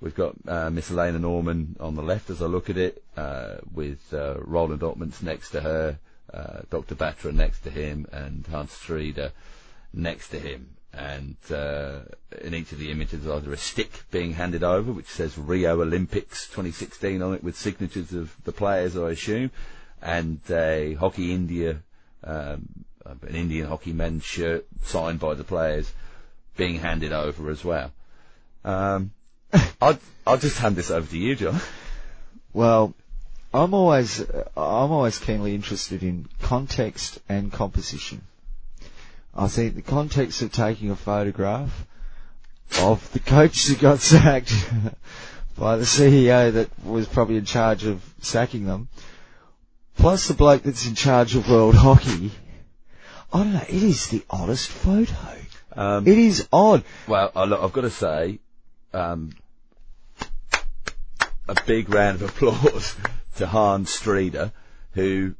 we've got uh, Miss Elena Norman on the left as I look at it, uh, with uh, Roelant Oltmans next to her, Dr. Batra next to him, and Hans Strieder next to him. And uh, in each of the images, either a stick being handed over, which says Rio Olympics 2016 on it, with signatures of the players, I assume, and a Hockey India, um, an Indian hockey men's shirt signed by the players. being handed over as well. Um, I'll, I'll just hand this over to you, John.
Well, I'm always I'm always keenly interested in context and composition. I think the context of taking a photograph of the coach that got sacked by the CEO that was probably in charge of sacking them, plus the bloke that's in charge of world hockey. I don't know. It is the oddest photo.
Um,
It is odd.
Well, I've got to say, um, a big round of applause to Hans Strieder, who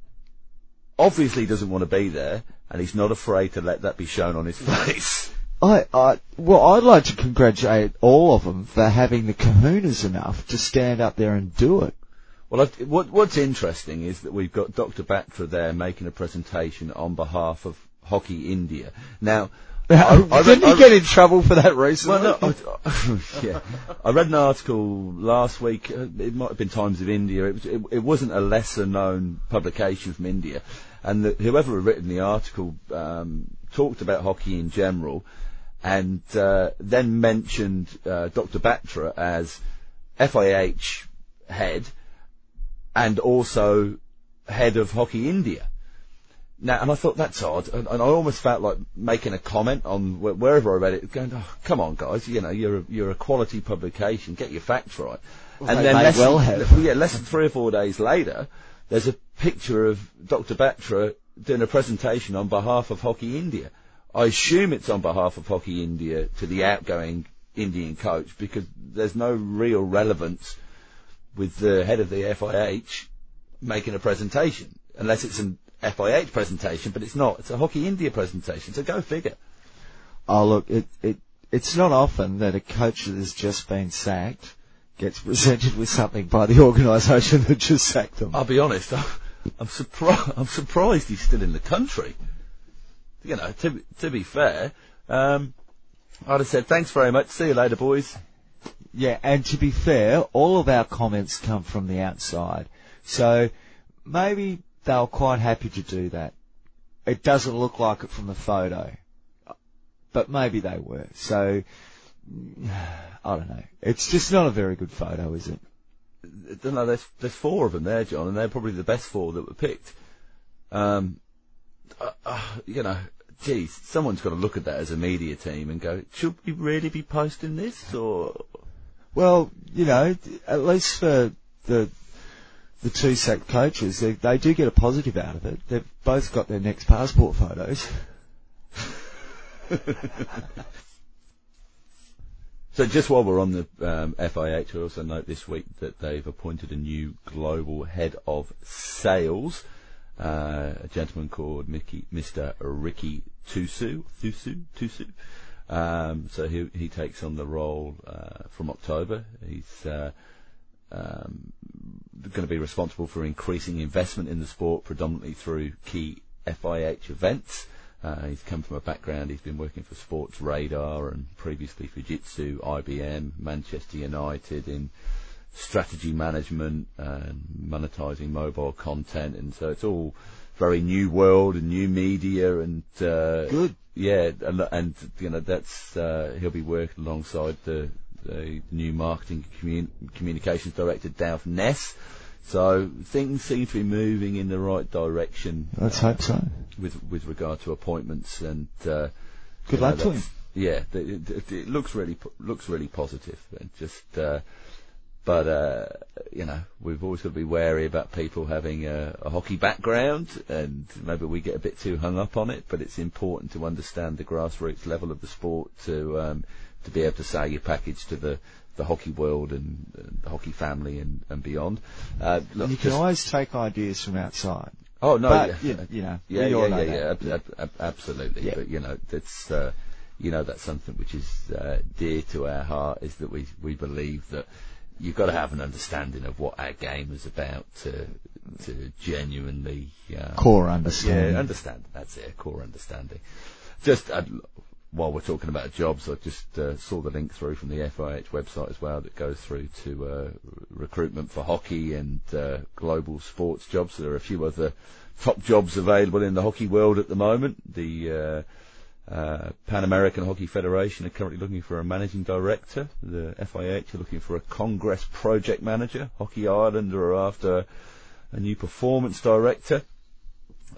obviously doesn't want to be there, and he's not afraid to let that be shown on his face.
I, I, well, I'd like to congratulate all of them for having the kahunas enough to stand up there and do it.
Well, I've, what, what's interesting is that we've got Dr. Batra there making a presentation on behalf of Hockey India. Now, I- I
Didn't
read-
he
I-
get in trouble for that recently?
Well, no, I, yeah. I read an article last week. uh, It might have been Times of India. It, was, it, it wasn't a lesser-known publication from India, and the, whoever had written the article um, talked about hockey in general, and uh, then mentioned uh, Dr. Batra as FIH head, and also head of Hockey India. Now, and I thought that's odd, and, and I almost felt like making a comment on wh- wherever I read it, going, oh, "Come on, guys, you know, you're a, you're a quality publication, get your facts right." and
they
then less,
well
yeah, less than three or four days later, there's a picture of Dr. Batra doing a presentation on behalf of Hockey India. I assume it's on behalf of Hockey India to the outgoing Indian coach because there's no real relevance with the head of the FIH making a presentation, unless it's an FIH presentation, but it's not. It's a Hockey India presentation, so go figure.
Oh, look, it, it, it's not often that a coach that has just been sacked gets presented with something by the organisation that just sacked them.
I'll be honest, I'm, surprised. I'm surprised he's still in the country. You know, to to be fair, um, I'd have said thanks very much. See you later, boys.
Yeah, and to be fair, all of our comments come from the outside. So maybe they were quite happy to do that. It doesn't look like it from the photo. But maybe they were. So, I don't know. It's just not a very good photo, is it?
I don't know. There's there's four of them there, John, and they're probably the best four that were picked. Um, uh, uh, you know, geez, someone's got to look at that as a media team and go, should we really be posting this or?
Well, you know, at least for the the two sacked coaches, they, they do get a positive out of it. They've both got their next passport photos.
So just while we're on the um, FIH, I also note this week that they've appointed a new global head of sales, uh, a gentleman called Mickey, Mr. Ricky Tusu, Tusu, Tusu. Um, so he he takes on the role uh, from October. He's uh, um, going to be responsible for increasing investment in the sport, predominantly through key FIH events. Uh, he's come from a background, he's been working for Sports Radar and previously Fujitsu, IBM, Manchester United in strategy management and monetizing mobile content. And so it's all very new world and new media and, uh,
Good.
yeah, and, and you know, that's, uh, he'll be working alongside the, the new marketing commun- communications director, Dave Ness. So things seem to be moving in the right direction
Let's hope so.
with with regard to appointments and uh,
Good
you know,
luck to him.
Yeah, it, it, it looks really looks really positive. And just, uh, but uh, you know, we've always got to be wary about people having a, a hockey background, and maybe we get a bit too hung up on it. But it's important to understand the grassroots level of the sport to um, to be able to sell your package to the the hockey world and, and the hockey family and, and beyond. Uh, look,
you can
just-
always take ideas from outside.
oh no,
but,
yeah.
you, you know,
Yeah, yeah, yeah, yeah, ab- ab- ab- absolutely.
Yeah.
But you know, that's uh, you know that's something which is uh, dear to our heart is that we we believe that you've got to have an understanding of what our game is about to to genuinely uh,
Core understanding.
yeah understand. That's it, core understanding. Just while we're talking about jobs, I just uh, saw the link through from the FIH website as well that goes through to uh, recruitment for hockey and uh, global sports jobs. There are a few other top jobs available in the hockey world at the moment. The uh, Uh, Pan American Hockey Federation are currently looking for a managing director. The FIH are looking for a Congress project manager. Hockey Ireland are after a new performance director.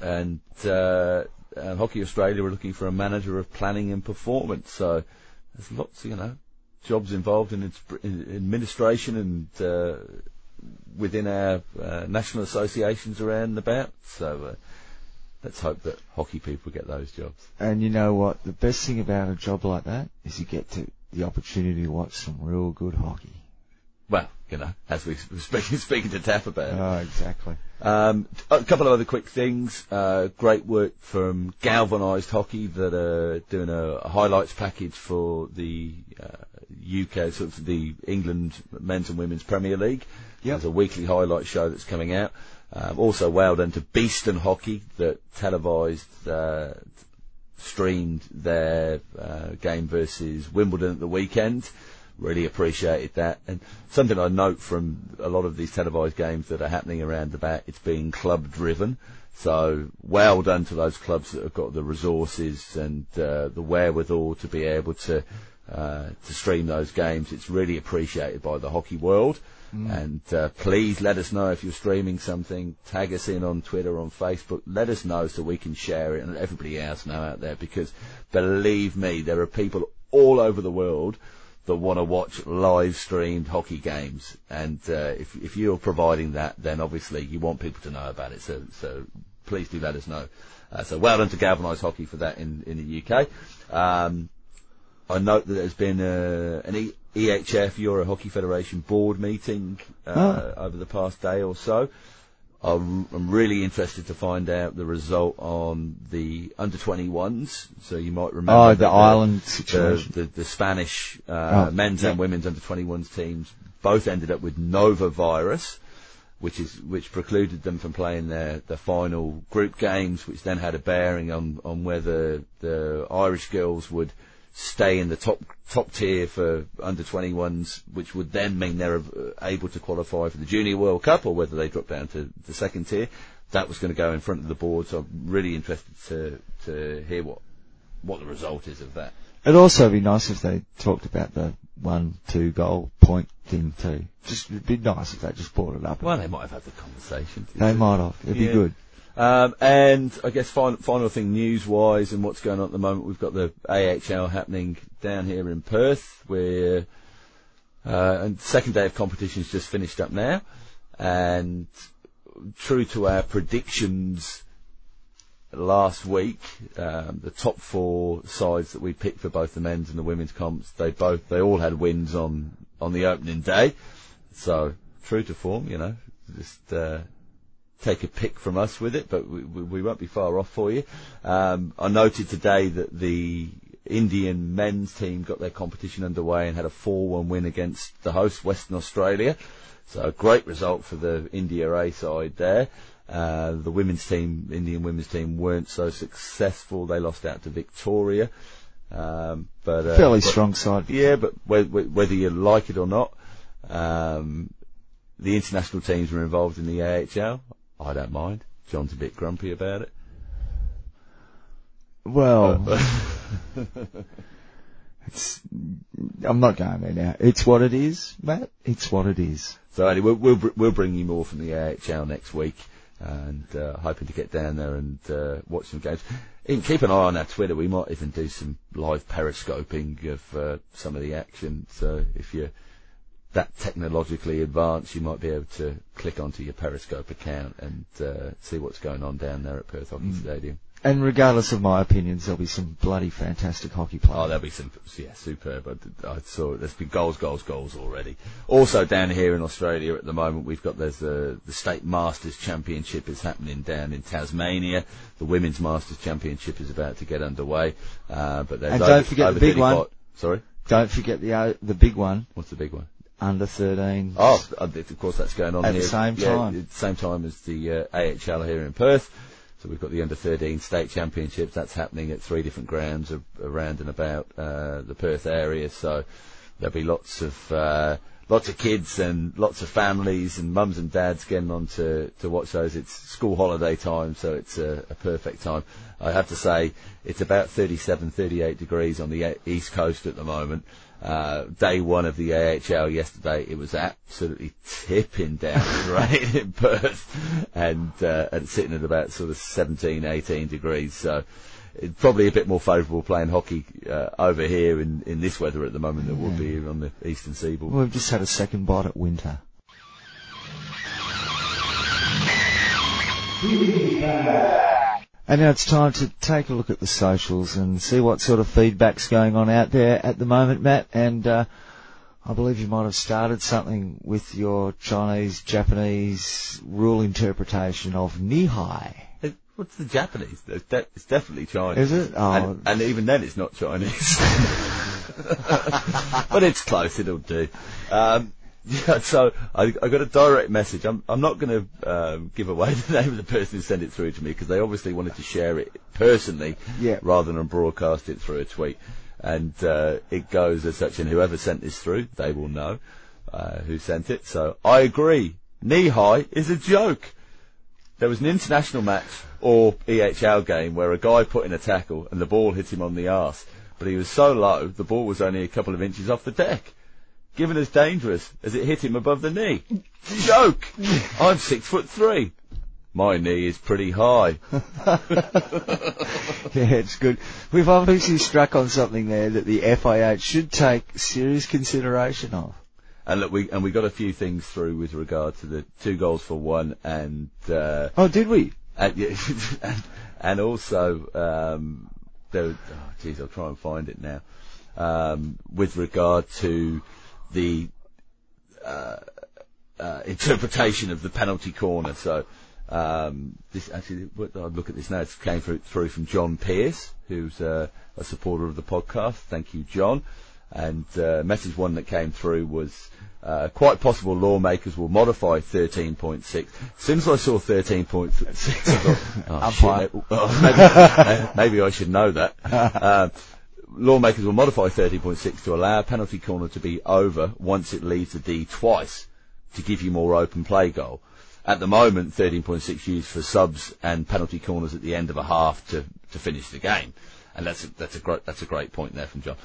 And, uh, and Hockey Australia are looking for a manager of planning and performance. So there's lots, you know, jobs involved in, in administration and uh, within our uh, national associations around and about. So uh, let's hope that hockey people get those jobs.
And you know what? The best thing about a job like that is you get to the opportunity to watch some real good hockey.
Well, you know, as we were speaking, speaking to Taff about.
Oh, exactly.
Um, a couple of other quick things. Uh, great work from Galvanised Hockey that are doing a, a highlights package for the uh, UK, sort of the England men's and women's Premier League.
Yep.
There's a weekly highlight show that's coming out. Um, also, well done to Beeston Hockey that televised, uh, streamed their uh, game versus Wimbledon at the weekend. Really appreciated that. And something I note from a lot of these televised games that are happening around the bat, it's being club driven. So well done to those clubs that have got the resources and uh, the wherewithal to be able to uh, to stream those games. It's really appreciated by the hockey world.
Mm.
And uh, please let us know if you're streaming something. Tag us in on Twitter, on Facebook. Let us know so we can share it and let everybody else know out there. Because believe me, there are people all over the world that want to watch live streamed hockey games. And uh, if if you're providing that, then obviously you want people to know about it. So so please do let us know. Uh, so well done to Galvanised Hockey for that in in the UK. Um, I note that there's been uh, an e- EHF Euro Hockey Federation board meeting uh, over the past day or so. I'm, I'm really interested to find out the result on the under 21s. So you might remember
Oh,
that
the Ireland situation.
the, the, the Spanish uh,
Oh,
men's
yeah.
and women's under 21s teams both ended up with norovirus, which is which precluded them from playing their, their final group games, which then had a bearing on, on whether the Irish girls would stay in the top top tier for under 21s, which would then mean they're able to qualify for the Junior World Cup, or whether they drop down to the second tier. That was going to go in front of the board, so I'm really interested to to hear what what the result is of that.
It'd also be nice if they talked about the one, two goal point thing too. Just it'd be nice if they just brought it up.
Well, they might have had the conversation.
they might have. It'd
Yeah.
be good.
Um, and I guess final, final thing news-wise and what's going on at the moment, we've got the AHL happening down here in Perth, where uh, and second day of competition's just finished up now, and true to our predictions last week, um, the top four sides that we picked for both the men's and the women's comps, they both they all had wins on on the opening day, so true to form, you know, just. Uh, take a pick from us with it, but we, we, won't be far off for you. Um, I noted today that the Indian men's team got their competition underway and had a 4-1 win against the host, Western Australia. So a great result for the India A side there. Uh, the women's team, Indian women's team, weren't so successful. They lost out to Victoria. Um, but uh,
Fairly
but-
strong side.
yeah, but whether, whether you like it or not, um, the international teams were involved in the AHL. I don't mind. John's a bit grumpy about it.
Well, it's, I'm not going there now. It's what it is, Matt. It's what it is.
So anyway, we'll, we'll, we'll bring you more from the AHL next week, and uh, hoping to get down there and uh, watch some games. And keep an eye on our Twitter. We might even do some live periscoping of uh, some of the action. So if you're that technologically advanced, you might be able to click onto your Periscope account and uh, see what's going on down there at Perth Hockey Stadium.
And regardless of my opinions, there'll be some bloody fantastic hockey players.
Oh, there'll be some, yeah, superb. I, I saw there's been goals, goals, goals already. Also down here in Australia at the moment, we've got there's the the state Masters Championship is happening down in Tasmania. The women's Masters Championship is about to get underway. Uh, but there's
And don't forget the big one.
35 Sorry,
Don't forget the uh, the big one,
what's the big one?
Under 13.
Oh, of course that's going on
At the same
Yeah,
time.
at the same time as the uh, AHL here in Perth. So we've got the under 13 state championships. That's happening at three different grounds around and about uh, the Perth area. So there'll be lots of uh, lots of kids and lots of families and mums and dads getting on to, to watch those. It's school holiday time, so it's a, a perfect time. I have to say, it's about 37, 38 degrees on the east coast at the moment. Uh, day one of the AHL yesterday, it was absolutely tipping down with rain in Perth and, uh, and sitting at about sort of 17, 18 degrees. So it's probably a bit more favourable playing hockey uh, over here in, in this weather at the moment than it would be on the eastern seaboard.
We've just had a second bite at winter. And now it's time to take a look at the socials and see what sort of feedback's going on out there at the moment, Matt. And uh, I believe you might have started something with your Chinese Japanese rule interpretation of Nihai.
What's the Japanese? It's, it's definitely Chinese.
Is it? Oh.
And, and even then, it's not Chinese. but it's close. It'll do. Um, yeah, so I, I got a direct message. I'm, I'm not going to um, give away the name of the person who sent it through to me because they obviously wanted to share it personally
Yeah.
rather than broadcast it through a tweet. And uh, it goes as such, and whoever sent this through, they will know uh, who sent it. So I agree. Knee high is a joke. There was an international match or EHL game where a guy put in a tackle and the ball hit him on the arse, but he was so low the ball was only a couple of inches off the deck. Given as dangerous as it hit him above the knee. Joke! I'm six foot three. My knee is pretty high.
Yeah, it's good. We've obviously struck on something there that the FIH should take serious consideration of.
And look, we and we got a few things through with regard to the two goals for one and uh,
Oh, did we?
and, and, and also um, there. Oh, geez, I'll try and find it now. Um, with regard to the uh, uh, interpretation of the penalty corner, so um, this actually, I'll look at this now. It came through, through from John Pierce, who's uh, a supporter of the podcast. Thank you, John. And uh, message one that came through was uh, quite possible lawmakers will modify 13.6. As soon as I saw 13.6, I thought, oh, oh, maybe, maybe I should know that. Lawmakers will modify 13.6 to allow a penalty corner to be over once it leaves the D twice to give you more open play goal. At the moment, 13.6 used for subs and penalty corners at the end of a half to, to finish the game. And that's a, that's a great, that's a great point there from John.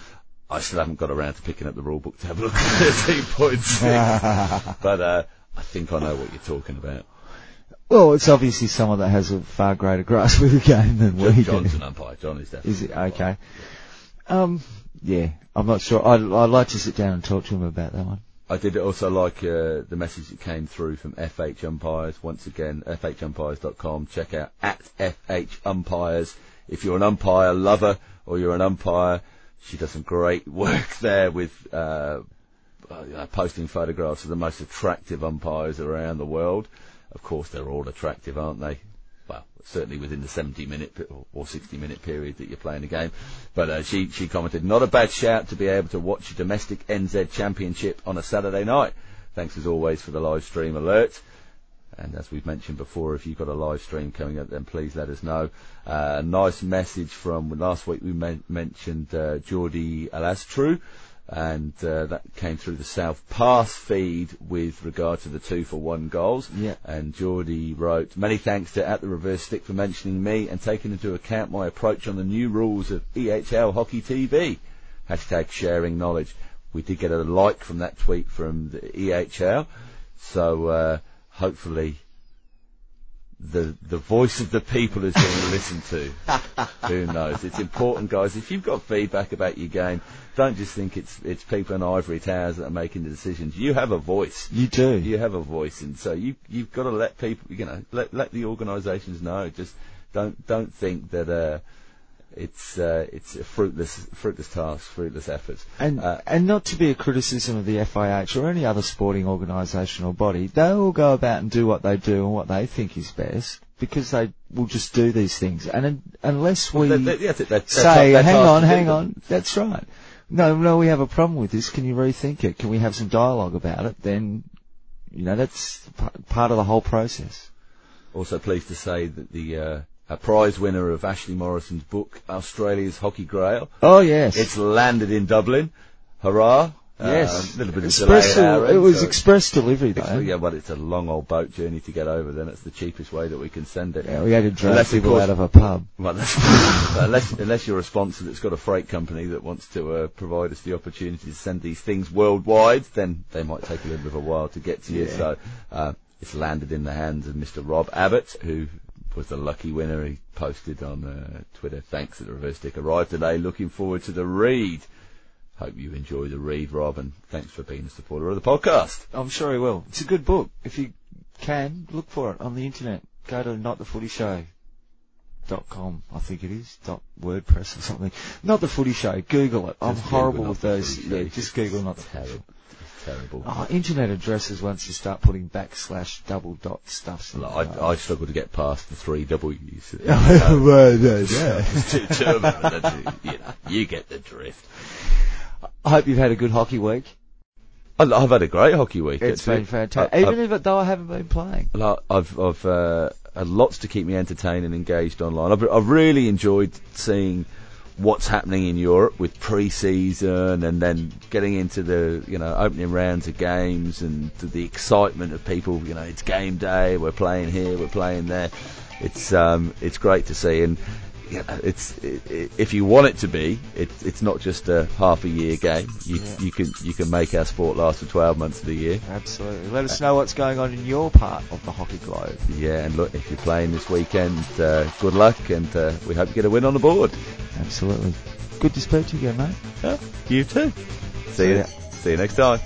I still haven't got around to picking up the rule book to have a look at 13.6. but, uh, I think I know what you're talking about.
Well, it's obviously someone that has a far greater grasp of the game than we do.
John's an umpire. John is definitely.
Is it okay? Um, yeah, I'm not sure. I'd, I'd like to sit down and talk to him about that one.
I did also like uh, the message that came through from FH Umpires. Once again, fhumpires.com. Check out at FH Umpires. If you're an umpire lover or you're an umpire, she does some great work there with uh, uh, posting photographs of the most attractive umpires around the world. Of course, they're all attractive, aren't they? Well, certainly within the 70 minute or 60 minute period that you're playing a game. But uh, she she commented, not a bad shout to be able to watch a domestic NZ Championship on a Saturday night. Thanks as always for the live stream alert. And as we've mentioned before, if you've got a live stream coming up, then please let us know. Uh, nice message from last week. We men- mentioned uh, Geordie Alastru, and uh, that came through the South Pass feed with regard to the two for one goals.
Yeah.
And Geordie wrote, "Many thanks to At the Reverse Stick for mentioning me and taking into account my approach on the new rules of EHL Hockey TV." Hashtag sharing knowledge. We did get a like from that tweet from the EHL, so uh, hopefully the the voice of the people is being listened to. Who knows? It's important, guys. If you've got feedback about your game, don't just think it's it's people in ivory towers that are making the decisions. You have a voice.
You do.
You have a voice, and so you you've got to let people, you know, let let the organisations know. Just don't don't think that uh, it's uh, it's a fruitless fruitless task, fruitless effort.
And
Uh,
and not to be a criticism of the FIH or any other sporting organisation or body, they all go about and do what they do and what they think is best because they will just do these things. And un- unless we
that- yeah, that- that-
say, hang on, hang on, that's right. No, no, we have a problem with this. Can you rethink it? Can we have some dialogue about it? Then, you know, that's p- part of the whole process.
Also pleased to say that the uh, a prize winner of Ashley Morrison's book, Australia's Hockey Grail,
Oh yes,
it's landed in Dublin. Hurrah!
Yes.
a little bit of
express
delay. at our end,
it was
so-
express delivery though.
Yeah, but it's a long old boat journey to get over. Then it's the cheapest way that we can send it.
Yeah, we had to drag
Unless, of
people
course-
out of a pub.
Well, unless, unless, you're a sponsor that's got a freight company that wants to uh, provide us the opportunity to send these things worldwide, then they might take a little bit of a while to get to you.
Yeah.
So uh, it's landed in the hands of Mr. Rob Abbott, who was the lucky winner. He posted on uh, Twitter, "Thanks that the reverse stick arrived today. Looking forward to the read." Hope you enjoy the read, Rob, and thanks for being a supporter of the podcast.
I'm sure he will. It's a good book. If you can, look for it on the internet. Go to notthefootyshow.com, I think it is, dot WordPress or something. Not the Footy Show. Google it. I'm
Just
horrible with those. Yeah, just Google not the
Terrible, terrible.
Oh, internet addresses once you start putting backslash double dot stuff.
Like, I, I struggle to get past the three W's.
well, no, no.
Two- two of them, you, you know, you get the drift.
I hope you've had a good hockey week.
I- I've had a great hockey week.
It's
actually.
been fantastic.
I-
Even if it, though I haven't been playing.
I've I've uh, had lots to keep me entertained and engaged online. I've, I've really enjoyed seeing what's happening in Europe with pre-season and then getting into the you know opening rounds of games and the, the excitement of people. You know, it's game day. We're playing here. We're playing there. It's um it's great to see and. Know, it's it, if you want it to be, it, it's not just a half a year game. You
Yeah.
you can you can make our sport last for 12 months of the year.
Absolutely. Let us know what's going on in your part of the hockey globe.
Yeah, and look, if you're playing this weekend, uh, good luck, and uh, we hope you get a win on the board.
Absolutely. Good to speak to you again, mate.
You too. See
See
you.
ya.
See you next time.